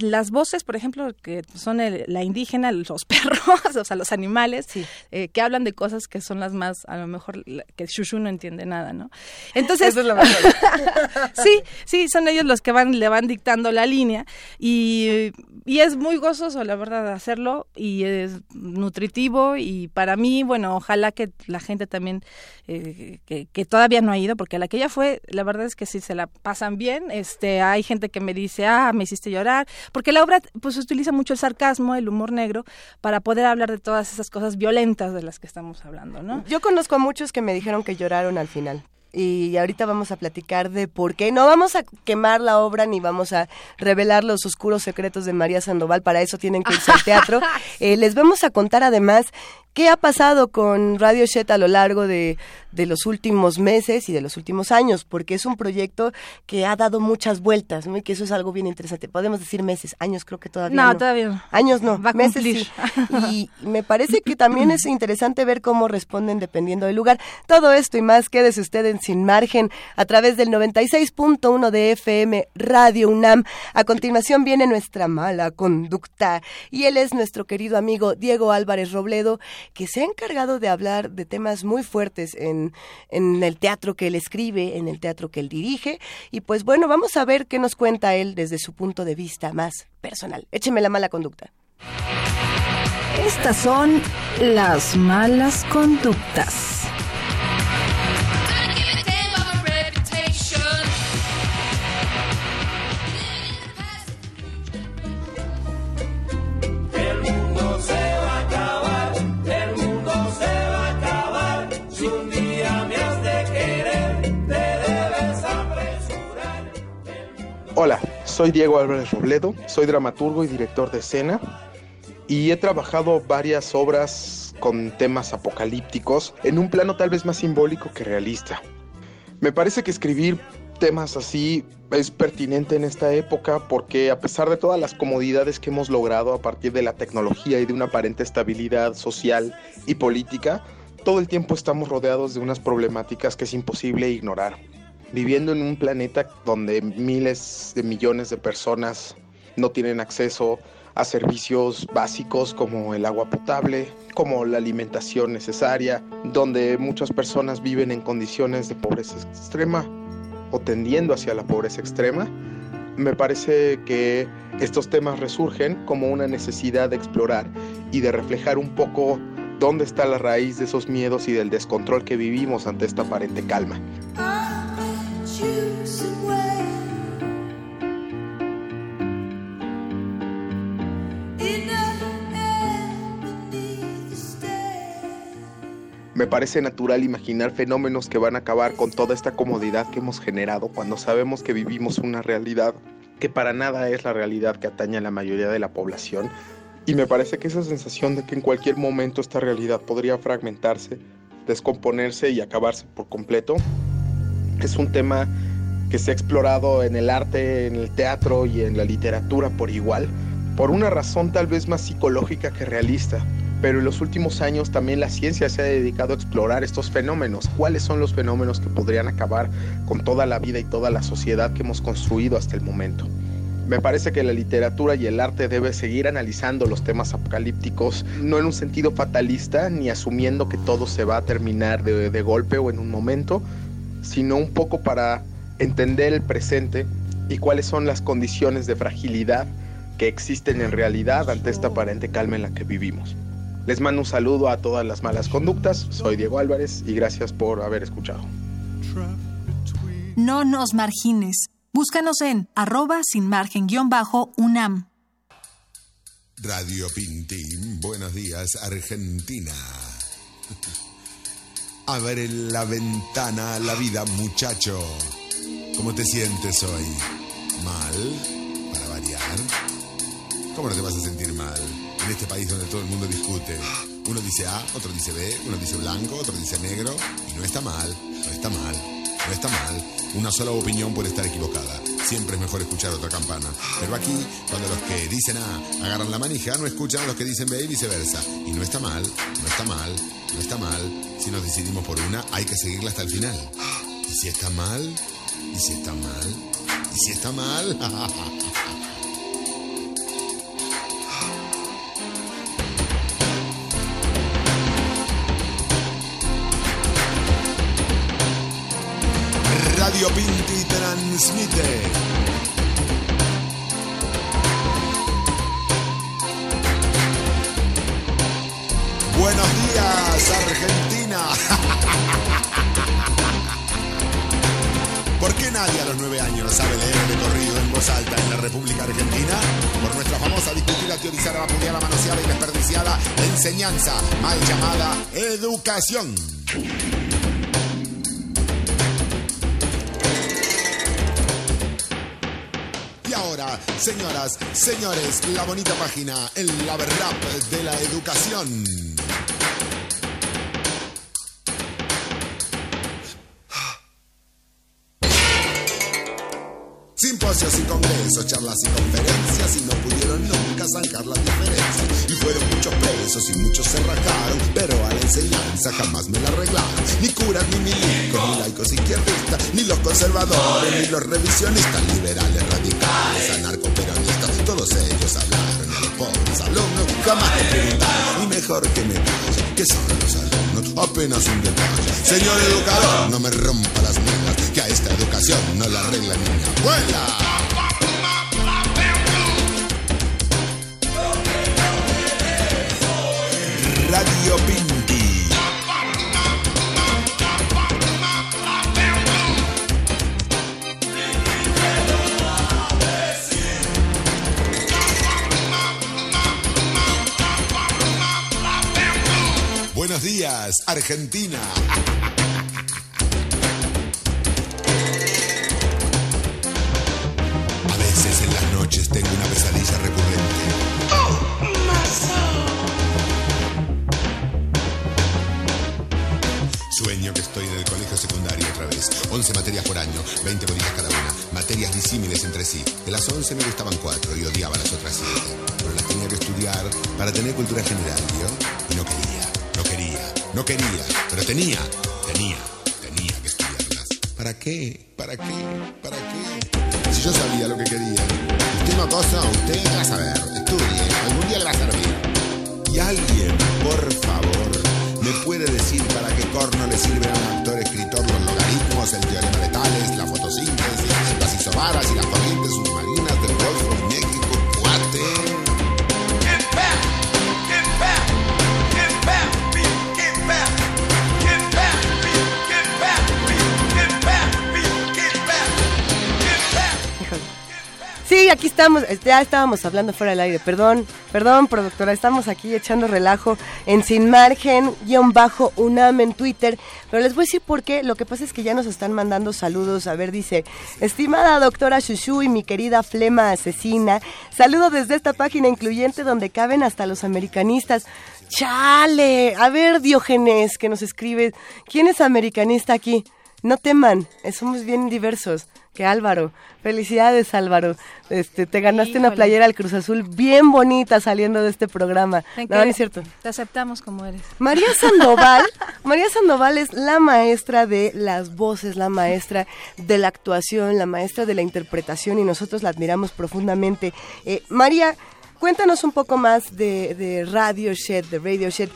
las voces, por ejemplo, que son el- la indígena, los perros, o sea, los animales, Sí. eh, que hablan de cosas que son las más, a lo mejor, que Shushu no entiende nada, ¿no? Entonces, Eso es lo mejor. sí, sí, son ellos los que van, le van dictando la línea y, y es muy gozoso, la verdad, hacerlo y es nutritivo y para mí, bueno, ojalá que la gente también, eh, que, que todavía no ha ido, porque la que ya fue, la verdad es que sí se la pasan bien, este, hay gente que me dice, ah, me hiciste llorar, porque la obra pues utiliza mucho el sarcasmo, el humor negro, para poder hablar de todas esas cosas violentas de las que estamos hablando, ¿no? Yo conozco a muchos que me dijeron que lloraron al final. Y ahorita vamos a platicar de por qué. No vamos a quemar la obra ni vamos a revelar los oscuros secretos de María Sandoval. Para eso tienen que irse al teatro. Eh, les vamos a contar además qué ha pasado con Radio Shet a lo largo de, de los últimos meses y de los últimos años, porque es un proyecto que ha dado muchas vueltas, ¿no? Y que eso es algo bien interesante. Podemos decir meses, años creo que todavía no. No, todavía no. Años no, Va a meses sí. Y me parece que también es interesante ver cómo responden dependiendo del lugar. Todo esto y más, quédese usted en Sin Margen a través del 96.1 de FM Radio UNAM. A continuación viene nuestra mala conducta y él es nuestro querido amigo Diego Álvarez Robledo, que se ha encargado de hablar de temas muy fuertes en, en el teatro que él escribe, en el teatro que él dirige. Y pues bueno, vamos a ver qué nos cuenta él desde su punto de vista más personal. Écheme la mala conducta. Estas son las malas conductas. Hola, soy Diego Álvarez Robledo, soy dramaturgo y director de escena y he trabajado varias obras con temas apocalípticos en un plano tal vez más simbólico que realista. Me parece que escribir temas así es pertinente en esta época porque a pesar de todas las comodidades que hemos logrado a partir de la tecnología y de una aparente estabilidad social y política, todo el tiempo estamos rodeados de unas problemáticas que es imposible ignorar viviendo en un planeta donde miles de millones de personas no tienen acceso a servicios básicos como el agua potable, como la alimentación necesaria, donde muchas personas viven en condiciones de pobreza extrema o tendiendo hacia la pobreza extrema, me parece que estos temas resurgen como una necesidad de explorar y de reflejar un poco dónde está la raíz de esos miedos y del descontrol que vivimos ante esta aparente calma. Me parece natural imaginar fenómenos que van a acabar con toda esta comodidad que hemos generado cuando sabemos que vivimos una realidad que para nada es la realidad que atañe a la mayoría de la población. Y me parece que esa sensación de que en cualquier momento esta realidad podría fragmentarse, descomponerse y acabarse por completo, es un tema que se ha explorado en el arte, en el teatro y en la literatura por igual, por una razón tal vez más psicológica que realista. Pero en los últimos años también la ciencia se ha dedicado a explorar estos fenómenos. ¿Cuáles son los fenómenos que podrían acabar con toda la vida y toda la sociedad que hemos construido hasta el momento? Me parece que la literatura y el arte debe seguir analizando los temas apocalípticos, no en un sentido fatalista, ni asumiendo que todo se va a terminar de, golpe o en un momento, sino un poco para entender el presente y cuáles son las condiciones de fragilidad que existen en realidad ante esta aparente calma en la que vivimos. Les mando un saludo a todas las malas conductas, soy Diego Álvarez y gracias por haber escuchado. No nos margines. Búscanos en arroba sin margen guion bajo UNAM. Radio Pintín, buenos días, Argentina. Abre la ventana a la vida, muchacho. ¿Cómo te sientes hoy? ¿Mal? ¿Para variar? ¿Cómo no te vas a sentir mal? En este país donde todo el mundo discute. Uno dice A, otro dice B, uno dice blanco, otro dice negro. Y no está mal, no está mal, no está mal. Una sola opinión puede estar equivocada. Siempre es mejor escuchar otra campana. Pero aquí, cuando los que dicen A agarran la manija, no escuchan a los que dicen B y viceversa. Y no está mal, no está mal, no está mal. Si nos decidimos por una, hay que seguirla hasta el final. ¿Y si está mal? ¿Y si está mal? ¿Y si está mal? Pinti transmite. Buenos días, Argentina. ¿Por qué nadie a los nueve años sabe leer de corrido en voz alta en la República Argentina? Por nuestra famosa discutida, teorizada, vapuleada, manoseada y desperdiciada enseñanza, mal llamada educación. Señoras, señores, la bonita página, el Lab Rap de la educación. Simposios y congresos, charlas y conferencias y no pudieron nunca zanjar las diferencias. Y fueron muchos presos y muchos se rajaron, pero a la enseñanza jamás me la arreglaron. Ni curas, ni milicos, ni laicos izquierdistas, ni los conservadores, ni los revisionistas, liberales, radicales, anarcoperonistas, todos ellos hablaron a los pobres alumnos, jamás me preguntaron, y mejor que me callen, que son los alumnos, apenas un detalle. Señor educador, no me rompa las muelas, que a esta educación no la arregla ni mi abuela. Radio Pinti. Argentina. A veces en las noches tengo una pesadilla recurrente. Sueño que estoy en el colegio secundario otra vez. 11 materias por año, 20 bolitas cada una. Materias disímiles entre sí. De las 11 me gustaban 4 y odiaba las otras 7. Pero las tenía que estudiar para tener cultura general, ¿vio? Y no quería, no quería. Pero tenía, tenía, tenía que estudiarlas. ¿Para qué? ¿Para qué? ¿Para qué? Si yo sabía lo que quería. Usted no cosa, usted va a saber. Estudie, algún día le va a servir. Y alguien, por favor, me puede decir para qué corno le sirve a un actor escritor los logaritmos, el teorema de Tales, la fotosíntesis, las isobaras y las corrientes submarinas aquí estamos, ya estábamos hablando fuera del aire, perdón, perdón, productora, estamos aquí echando relajo en Sin Margen, guion bajo UNAM en Twitter, pero les voy a decir por qué, lo que pasa es que ya nos están mandando saludos, a ver, dice, estimada doctora Shushu y mi querida flema asesina, saludo desde esta página incluyente donde caben hasta los americanistas, chale, a ver Diógenes que nos escribe, ¿quién es americanista aquí? No teman, eh, somos bien diversos. Que Álvaro, felicidades Álvaro. Este, te ganaste una playera al Cruz Azul bien bonita saliendo de este programa. No es cierto. Te aceptamos como eres. María Sandoval, María Sandoval es la maestra de las voces, la maestra de la actuación, la maestra de la interpretación y nosotros la admiramos profundamente. Eh, María, cuéntanos un poco más de, de Radio Shed, de Radio Shed.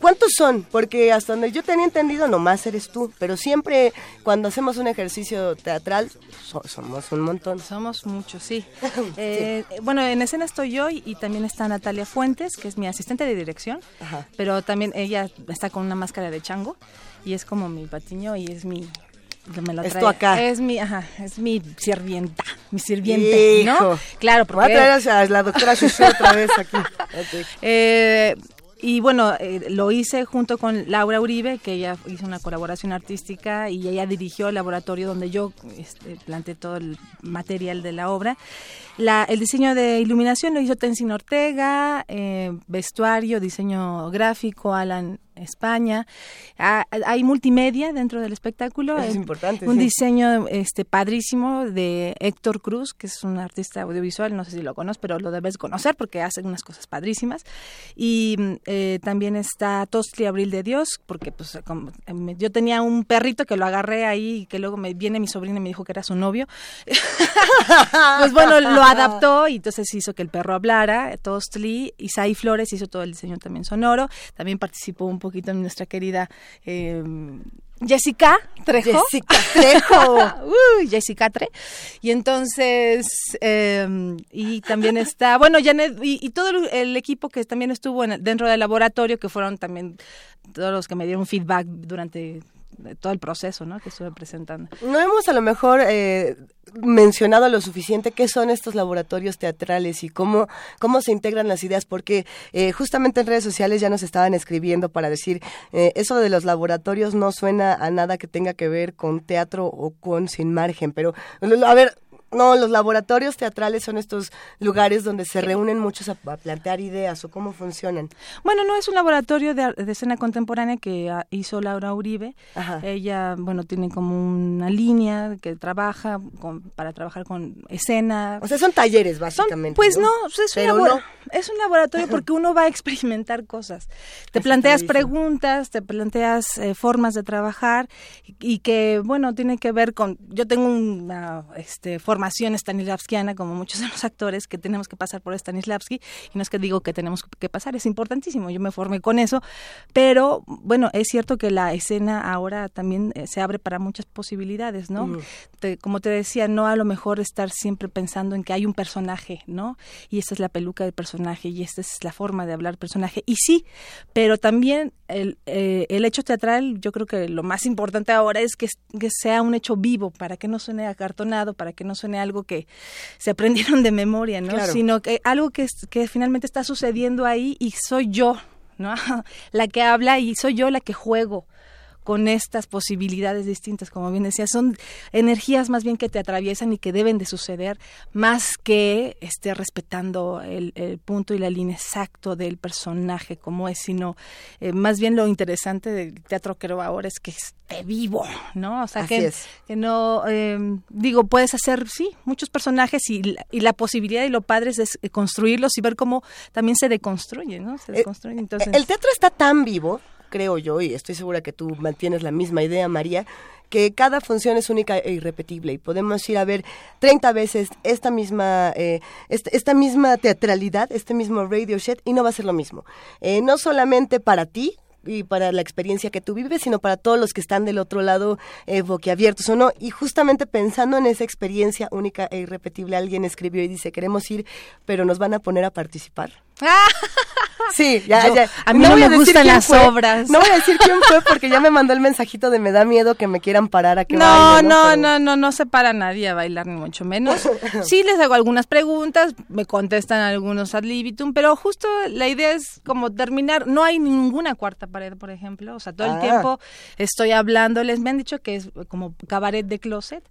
¿Cuántos son? Porque hasta donde yo tenía entendido, nomás eres tú, pero siempre cuando hacemos un ejercicio teatral, so- somos un montón. Somos muchos, sí. Eh, Bueno, en escena estoy yo y, y también está Natalia Fuentes, que es mi asistente de dirección, Ajá. pero también ella está con una máscara de chango y es como mi patiño y es mi... me lo Es trae- tu acá. Es mi, ajá, es mi sirvienta, mi sirviente, Hijo. ¿no? Claro, Voy a porque... traer a la doctora Shushu otra vez aquí. Ok. Eh, y bueno, eh, lo hice junto con Laura Uribe, que ella hizo una colaboración artística y ella dirigió el laboratorio donde yo este, planteé todo el material de la obra. La- el diseño de iluminación lo hizo Tenzin Ortega, eh, vestuario, diseño gráfico, Alan España. Ah, hay multimedia dentro del espectáculo. Es Eh, importante, Un sí. diseño este padrísimo de Héctor Cruz, que es un artista audiovisual, no sé si lo conoces, pero lo debes conocer porque hace unas cosas padrísimas. Y mm, eh, también está Tostli Abril de Dios, porque pues como, eh, yo tenía un perrito que lo agarré ahí y que luego me viene mi sobrina y me dijo que era su novio. pues bueno, lo adaptó y entonces hizo que el perro hablara, Tostli, Isaí Flores hizo todo el diseño también sonoro, también participó un poquito en nuestra querida eh, Jessica Trejo. Jessica Trejo. Jessica Tre. Y entonces, eh, y también está, bueno, Janet, y, y todo el, el equipo que también estuvo en- dentro del laboratorio, que fueron también todos los que me dieron feedback durante todo el proceso, ¿no? Que estuve presentando. No hemos a lo mejor eh, mencionado lo suficiente qué son estos laboratorios teatrales y cómo, cómo se integran las ideas, porque eh, justamente en redes sociales ya nos estaban escribiendo para decir, eh, eso de los laboratorios no suena a nada que tenga que ver con teatro o con sin margen, pero a ver... No, los laboratorios teatrales son estos lugares donde se reúnen muchos a, a plantear ideas o cómo funcionan. Bueno, no es un laboratorio de, de escena contemporánea que ah, hizo Laura Uribe. Ajá. Ella, bueno, tiene como una línea que trabaja con- para trabajar con escena. O sea, son talleres, Son- básicamente. pues no, es, un Pero no. es un laboratorio porque uno va a experimentar cosas. Te Eso planteas preguntas, te planteas eh, formas de trabajar y, y que, bueno, tiene que ver con... Yo tengo una este, formación stanislavskiana, como muchos de los actores, que tenemos que pasar por Stanislavski, y no es que digo que tenemos que pasar, es importantísimo, yo me formé con eso, pero bueno, es cierto que la escena ahora también eh, se abre para muchas posibilidades, ¿no? Te- como te decía, no a lo mejor estar siempre pensando en que hay un personaje, ¿no? Y esta es la peluca del personaje y esta es la forma de hablar personaje. Y sí, pero también el, eh, el hecho teatral, yo creo que lo más importante ahora es que, que sea un hecho vivo, para que no suene acartonado, para que no suene algo que se aprendieron de memoria, ¿no? Claro. Sino que algo que, que finalmente está sucediendo ahí y soy yo, ¿no? la que habla y soy yo la que juego con estas posibilidades distintas, como bien decía, son energías más bien que te atraviesan y que deben de suceder, más que esté respetando el, el punto y la línea exacto del personaje como es, sino eh, más bien lo interesante del teatro creo ahora es que esté vivo, ¿no? O sea, que, es. que no, eh, digo, puedes hacer, sí, muchos personajes y, la- y la posibilidad y lo padre es eh, construirlos y ver cómo también se deconstruyen, ¿no? Se Eh, deconstruyen, entonces... El teatro está tan vivo, creo yo, y estoy segura que tú mantienes la misma idea, María, que cada función es única e irrepetible y podemos ir a ver 30 veces esta misma eh, esta misma teatralidad, este mismo radio shed y no va a ser lo mismo. Eh, no solamente para ti y para la experiencia que tú vives, sino para todos los que están del otro lado eh, boquiabiertos o no. Y justamente pensando en esa experiencia única e irrepetible, alguien escribió y dice, queremos ir, pero nos van a poner a participar. Sí, ya, Yo- ya. a mí no me gustan las fue, obras. No voy a decir quién fue porque ya me mandó el mensajito de me da miedo que me quieran parar a que No, baile, no, Pero- no, no, no se para nadie a bailar, ni mucho menos. Sí les hago algunas preguntas, me contestan algunos ad libitum, pero justo la idea es como terminar, no hay ninguna cuarta pared, por ejemplo. O sea, todo el Ah. tiempo estoy hablándoles. Me han dicho que es como cabaret de closet.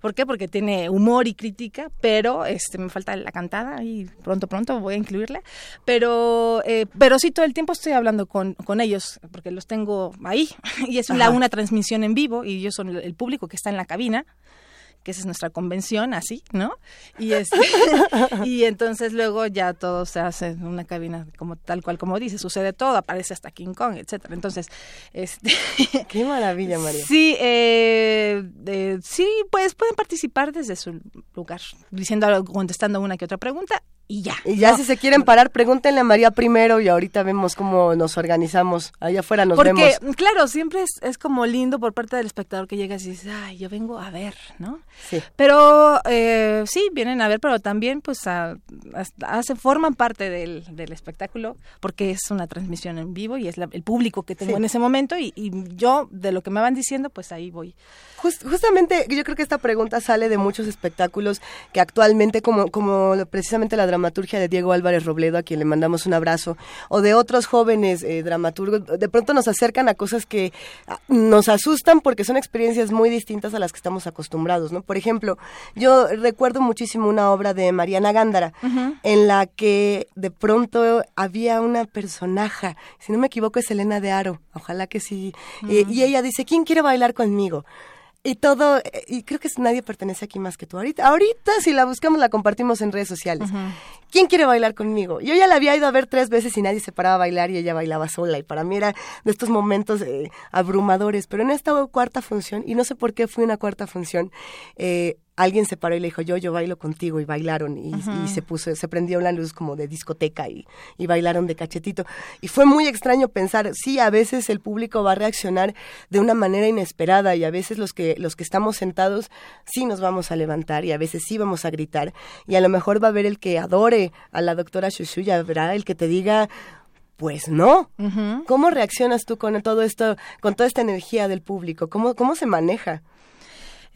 ¿Por qué? Porque tiene humor y crítica, pero este me falta la cantada y pronto, pronto voy a incluirla. Pero, eh, pero sí, todo el tiempo estoy hablando con, con ellos, porque los tengo ahí. Y es la, una transmisión en vivo y son el, el público que está en la cabina que esa es nuestra convención, así, ¿no? Y, este, y entonces luego ya todo se hace en una cabina como tal cual como dice, sucede todo, aparece hasta King Kong, etcétera. Entonces, este, Qué maravilla, María. sí, eh, eh, sí, pues pueden participar desde su lugar, diciendo algo, contestando una que otra pregunta y ya. Y ya ¿no? si se quieren parar, pregúntenle a María primero y ahorita vemos cómo nos organizamos. Allá afuera nos Porque, vemos. claro, siempre es, es como lindo por parte del espectador que llegas y dices, ay, yo vengo a ver, ¿no? Sí. Pero eh, sí, vienen a ver, pero también pues a- a- forman parte del, del espectáculo porque es una transmisión en vivo y es la- el público que tengo Sí. en ese momento y, y yo de lo que me van diciendo pues ahí voy. Jus- justamente yo creo que esta pregunta sale de muchos espectáculos que actualmente, como, como precisamente la dramaturgia de Diego Álvarez Robledo, a quien le mandamos un abrazo, o de otros jóvenes eh, dramaturgos, de pronto nos acercan a cosas que ah, nos asustan porque son experiencias muy distintas a las que estamos acostumbrados, ¿no? Por ejemplo, yo recuerdo muchísimo una obra de Mariana Gándara, en la que de pronto había una personaje, si no me equivoco es Elena de Aro, ojalá que sí, eh, y ella dice, ¿quién quiere bailar conmigo? Y todo, eh, y creo que nadie pertenece aquí más que tú. Ahorita, ahorita si la buscamos la compartimos en redes sociales. ¿Quién quiere bailar conmigo? Yo ya la había ido a ver tres veces y nadie se paraba a bailar y ella bailaba sola. Y para mí era de estos momentos eh, abrumadores. Pero en esta cuarta función, y no sé por qué fue una cuarta función, eh, alguien se paró y le dijo, yo, yo bailo contigo. Y bailaron y, y se puso, se prendió la luz como de discoteca y, y bailaron de cachetito. Y fue muy extraño pensar, sí, a veces el público va a reaccionar de una manera inesperada y a veces los que, los que estamos sentados sí nos vamos a levantar y a veces sí vamos a gritar. Y a lo mejor va a haber el que adore a la doctora Shushu y habrá el que te diga, pues no. ¿Cómo reaccionas tú con todo esto, con toda esta energía del público? ¿Cómo, cómo se maneja?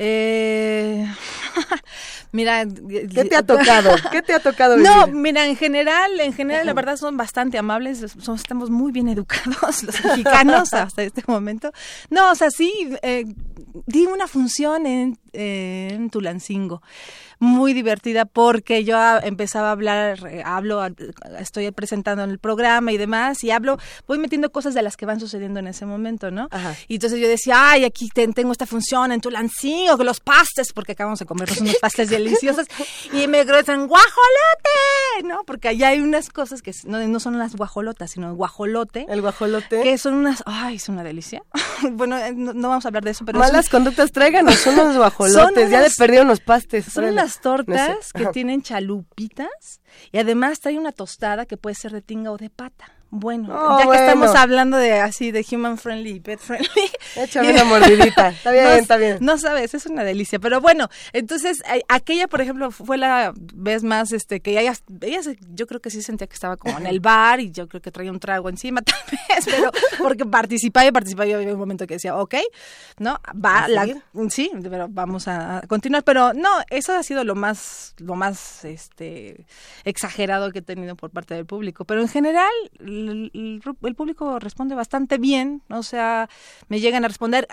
Eh, mira, ¿Qué te ha tocado? ¿Qué te ha tocado No, mira, en general, en general, la verdad son bastante amables, son, estamos muy bien educados los mexicanos hasta este momento. No, o sea, sí, eh, di una función en, en Tulancingo, muy divertida porque yo empezaba a hablar, hablo, estoy presentando en el programa y demás, y hablo, voy metiendo cosas de las que van sucediendo en ese momento, ¿no? Y entonces yo decía, ay, aquí ten- tengo esta función en Tulancingo, que los pastes, porque acabamos de comernos unos pastes deliciosos, y me gritan, guajolote, ¿no? Porque allá hay unas cosas que no, no son las guajolotas, sino el guajolote. El guajolote. Que son unas, ay, es una delicia. bueno, eh, no, no vamos a hablar de eso, pero... un- Malas conductas, tráiganos unos guajolotes. Ya de perdido unos pastes. Son órale. unas tortas No sé. que tienen chalupitas y además trae una tostada que puede ser de tinga o de pata. Bueno, Oh, ya que bueno. estamos hablando de así de human friendly, pet friendly. Échame una mordidita. Está bien, no, está bien. No sabes, es una delicia. Pero bueno, entonces a- aquella, por ejemplo, fue la vez más este que ella, ella yo creo que sí sentía que estaba como en el bar y yo creo que traía un trago encima tal vez, pero porque participaba y participaba y había un momento que decía, ok, ¿no? Va, sí, pero vamos a a continuar. Pero no, eso ha sido lo más, lo más este exagerado que he tenido por parte del público. Pero en general, el, el- público responde bastante bien. O sea, me llegan a responder.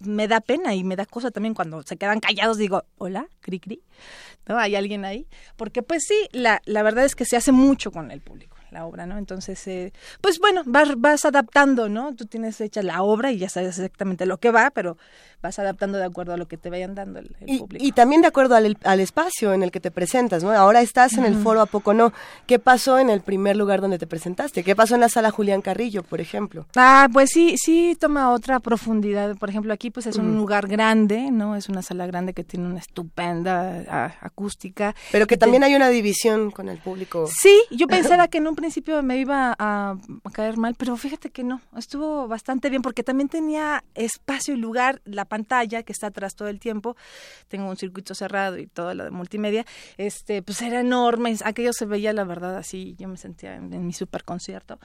Me da pena y me da cosa también cuando se quedan callados. Digo, hola, cri cri. ¿No? ¿Hay alguien ahí? Porque pues sí, la, la verdad es que se hace mucho con el público la obra, ¿no? Entonces, eh, pues bueno, vas, vas adaptando, ¿no? Tú tienes hecha la obra y ya sabes exactamente lo que va, pero vas adaptando de acuerdo a lo que te vayan dando el, el Y, público. y también de acuerdo al, al espacio en el que te presentas, ¿no? Ahora estás en el Ujú. foro, ¿a poco no? ¿Qué pasó en el primer lugar donde te presentaste? ¿Qué pasó en la sala Julián Carrillo, por ejemplo? Ah, pues sí, sí toma otra profundidad. Por ejemplo, aquí pues es un Ujú. lugar grande, ¿no? Es una sala grande que tiene una estupenda ah, acústica. Pero que te- también hay una división con el público. Sí, yo pensaba que en un principio me iba a, a caer mal, pero fíjate que no, estuvo bastante bien porque también tenía espacio y lugar, la pantalla que está atrás todo el tiempo, tengo un circuito cerrado y todo lo de multimedia, este, pues era enorme, aquello se veía la verdad así, yo me sentía en, en mi super concierto.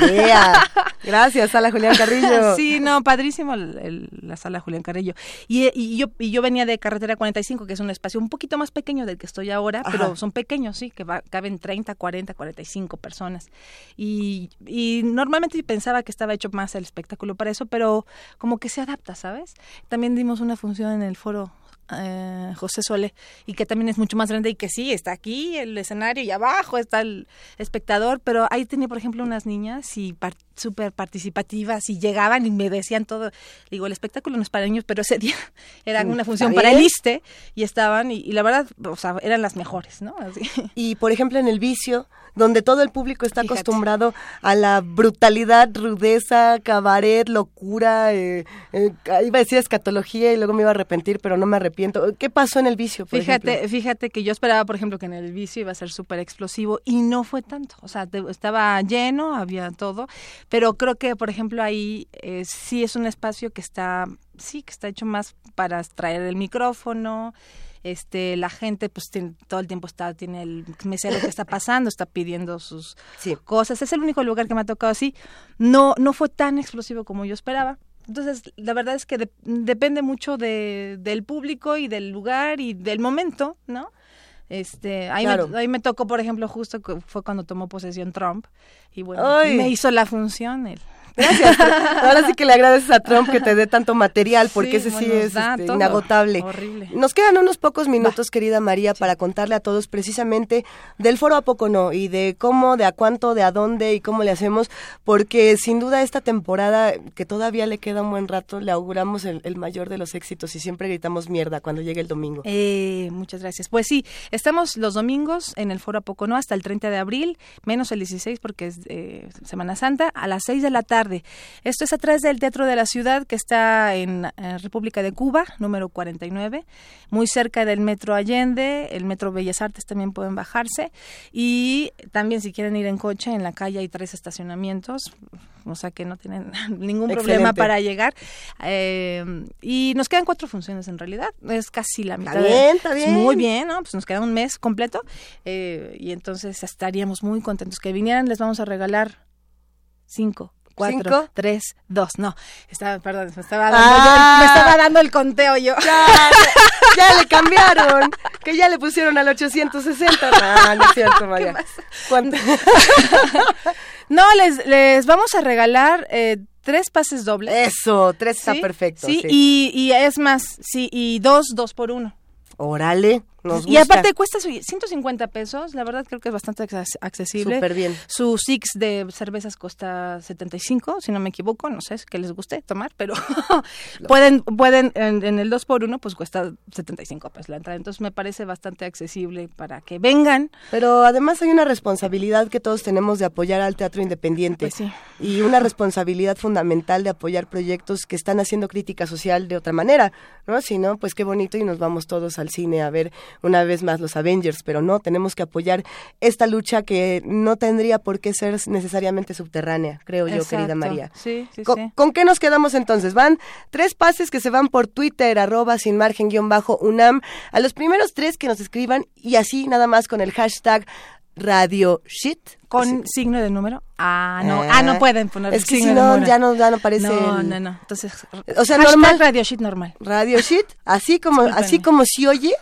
Yeah. Gracias, sala Julián Carrillo. Sí, no, padrísimo el- el- la sala Julián Carrillo. Y, y yo, y yo venía de Carretera 45, que es un espacio un poquito más pequeño del que estoy ahora, Ajá. pero son pequeños, sí, que va- caben 30, 40, 45 personas. Y, y normalmente pensaba que estaba hecho más el espectáculo para eso, pero como que se adapta, ¿sabes? También dimos una función en el foro eh, José Sole y que también es mucho más grande y que sí, está aquí el escenario y abajo está el espectador, pero ahí tenía, por ejemplo, unas niñas y súper participativas y llegaban y me decían todo. Digo, el espectáculo no es para niños, pero ese día era Mm, una función ¿está para el? ISTE y estaban y, y la verdad, o sea, eran las mejores, ¿no? Así. Y por ejemplo en el vicio, donde todo el público está acostumbrado a la brutalidad, rudeza, cabaret, locura, eh, eh, iba a decir escatología y luego me iba a arrepentir, pero no me arrepiento. ¿Qué pasó en el vicio? Por Fíjate, ejemplo? fíjate que yo esperaba, por ejemplo, que en el vicio iba a ser súper explosivo y no fue tanto. O sea, te- estaba lleno, había todo, pero creo que, por ejemplo, ahí eh, sí es un espacio que está, sí, que está hecho más para traer el micrófono. Este, la gente, pues, tiene- todo el tiempo está, tiene el mesero que está pasando, está pidiendo sus cosas. Es el único lugar que me ha tocado así. No, no fue tan explosivo como yo esperaba. Entonces, la verdad es que de- depende mucho de, del público y del lugar y del momento, ¿no? Este, ahí, Claro. me, ahí me tocó, por ejemplo, justo fue cuando tomó posesión Trump y bueno, Ay. me hizo la función él. Gracias. Ahora sí que le agradeces a Trump que te dé tanto material, porque Sí, ese sí bueno, es este, inagotable. Horrible. Nos quedan unos pocos minutos, querida María, para contarle a todos precisamente del foro a poco no y de cómo, de a cuánto, de a dónde y cómo le hacemos, porque sin duda esta temporada que todavía le queda un buen rato, le auguramos el, el mayor de los éxitos y siempre gritamos mierda cuando llegue el domingo. Eh, muchas gracias. Pues sí, estamos los domingos en el Foro Apocono hasta el 30 de abril, menos el 16 porque es eh, Semana Santa, a las 6 de la tarde. Esto es atrás del Teatro de la Ciudad que está en República de Cuba, número 49, muy cerca del Metro Allende, el Metro Bellas Artes también pueden bajarse y también si quieren ir en coche, en la calle hay tres estacionamientos, o sea que no tienen ningún problema Excelente. para llegar. Eh, y nos quedan cuatro funciones en realidad, es casi la mitad. Está bien, está es bien. Muy bien, ¿no? Pues nos queda un mes completo eh, y entonces estaríamos muy contentos que vinieran. Les vamos a regalar cinco. Cuatro, ¿Cinco? tres, dos, no, estaba, perdón, me estaba dando, Ah. yo- me estaba dando el conteo yo. Ya, ya le cambiaron, que ya le pusieron al 860. No, no es cierto, María. ¿Cuánto? No, les, les vamos a regalar eh, tres pases dobles. Eso, tres está perfecto. Sí, sí. Y, y es más, sí, y dos, dos por uno. Órale, nos Y aparte cuesta su- 150 pesos, la verdad creo que es bastante acces- accesible. Súper bien. Su six de cervezas cuesta 75, si no me equivoco, no sé, es que les guste tomar, pero pueden, pueden en, en el 2 por 1 pues cuesta 75 pesos la entrada, entonces me parece bastante accesible para que vengan. Pero además hay una responsabilidad que todos tenemos de apoyar al teatro independiente Pues sí. y una responsabilidad fundamental de apoyar proyectos que están haciendo crítica social de otra manera, ¿no? Si no, pues qué bonito y nos vamos todos al cine a ver una vez más los Avengers, pero no, tenemos que apoyar esta lucha que no tendría por qué ser necesariamente subterránea, creo yo, querida. María. Sí, sí, ¿Con, sí. con qué nos quedamos entonces? Van tres pases que se van por Twitter, arroba sin margen guion bajo UNAM, a los primeros tres que nos escriban y así nada más con el hashtag Radio Shit. Con signo de número. Ah, no, Ah, ah, no pueden poner es que signo si de no, número. ya no, ya no aparece No, el- no, no. Entonces, O sea, normal. Radio Shit normal. Radio Shit, así como, así como si oye,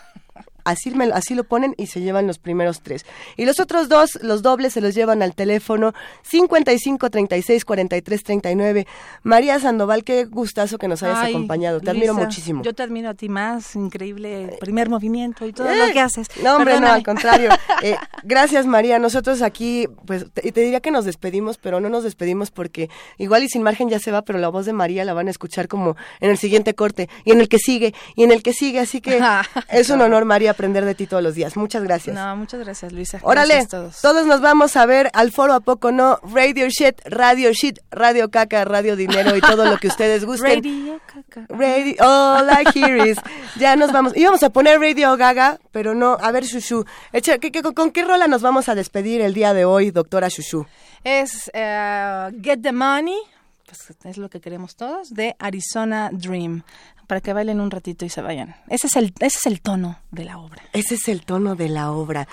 así, me- así lo ponen y se llevan los primeros tres. Y los otros dos, los dobles, se los llevan al teléfono 55 36 43 39. María Sandoval, qué gustazo que nos hayas Ay, acompañado. Te admiro muchísimo. Yo te admiro a ti más, increíble primer movimiento y todo Eh, lo que haces. No, hombre, no, al contrario. Eh, gracias, María. Nosotros aquí, pues, te, te diría que nos despedimos, pero no nos despedimos porque igual y sin margen ya se va, pero la voz de María la van a escuchar como en el siguiente corte y en el que sigue y en el que sigue. Así que es un honor, María, aprender de ti todos los días. Muchas gracias. No, muchas gracias, Luisa. Órale, Gracias a todos. todos nos vamos a ver al foro a poco, ¿no? Radio Shit, Radio Shit, Radio Caca, Radio Dinero y todo lo que ustedes gusten. Radio Caca. Radio, all I hear is. Ya nos vamos. Íbamos a poner Radio Gaga, pero no. A ver, Shushu. Echa, ¿qué- qué- con, qué rola nos vamos a despedir el día de hoy, doctora Shushu? Es eh, Get the Money, pues es lo que queremos todos, de Arizona Dream, para que bailen un ratito y se vayan. Ese es el, ese es el tono de la obra. Ese es el tono de la obra.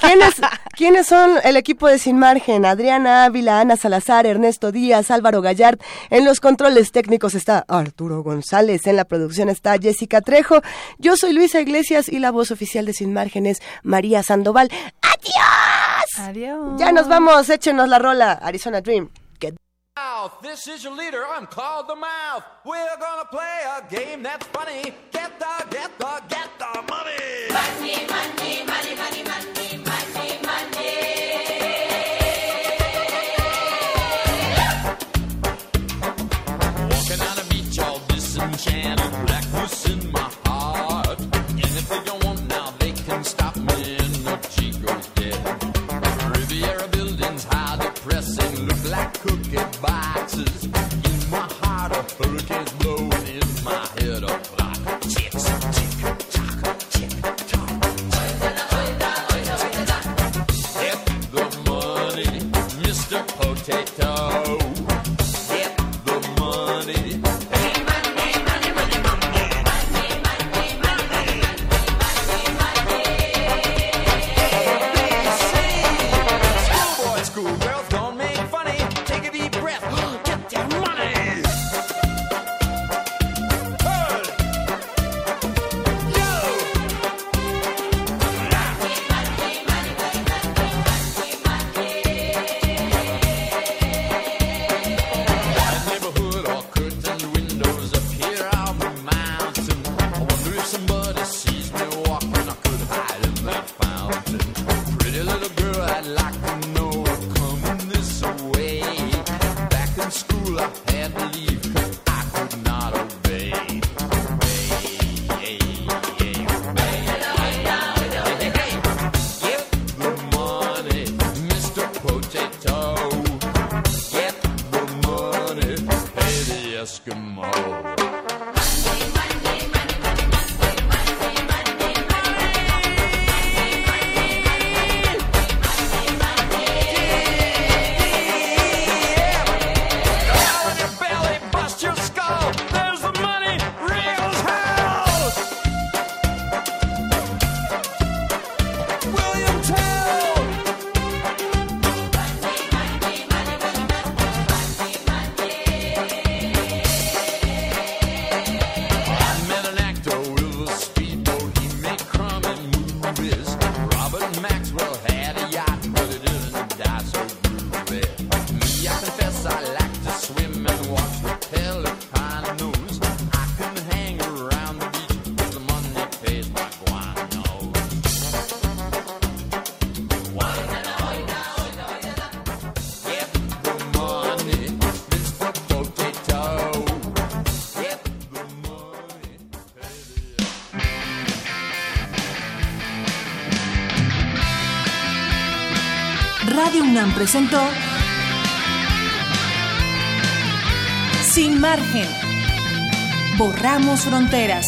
¿Quiénes, ¿quiénes son el equipo de Sin Margen? Adriana Ávila, Ana Salazar, Ernesto Díaz, Álvaro Gallard. En los controles técnicos está Arturo González. En la producción está Jessica Trejo. Yo soy Luisa Iglesias y la voz oficial de Sin Margen es María Sandoval. ¡Adiós! Adiós. Ya nos vamos, échenos la rola. Arizona Dream. mouth. This is your leader. I'm called the mouth. We're gonna play a game that's funny. Get the, get the, get the money. Money, money, money, money, money. presentó Sin margen. Borramos fronteras.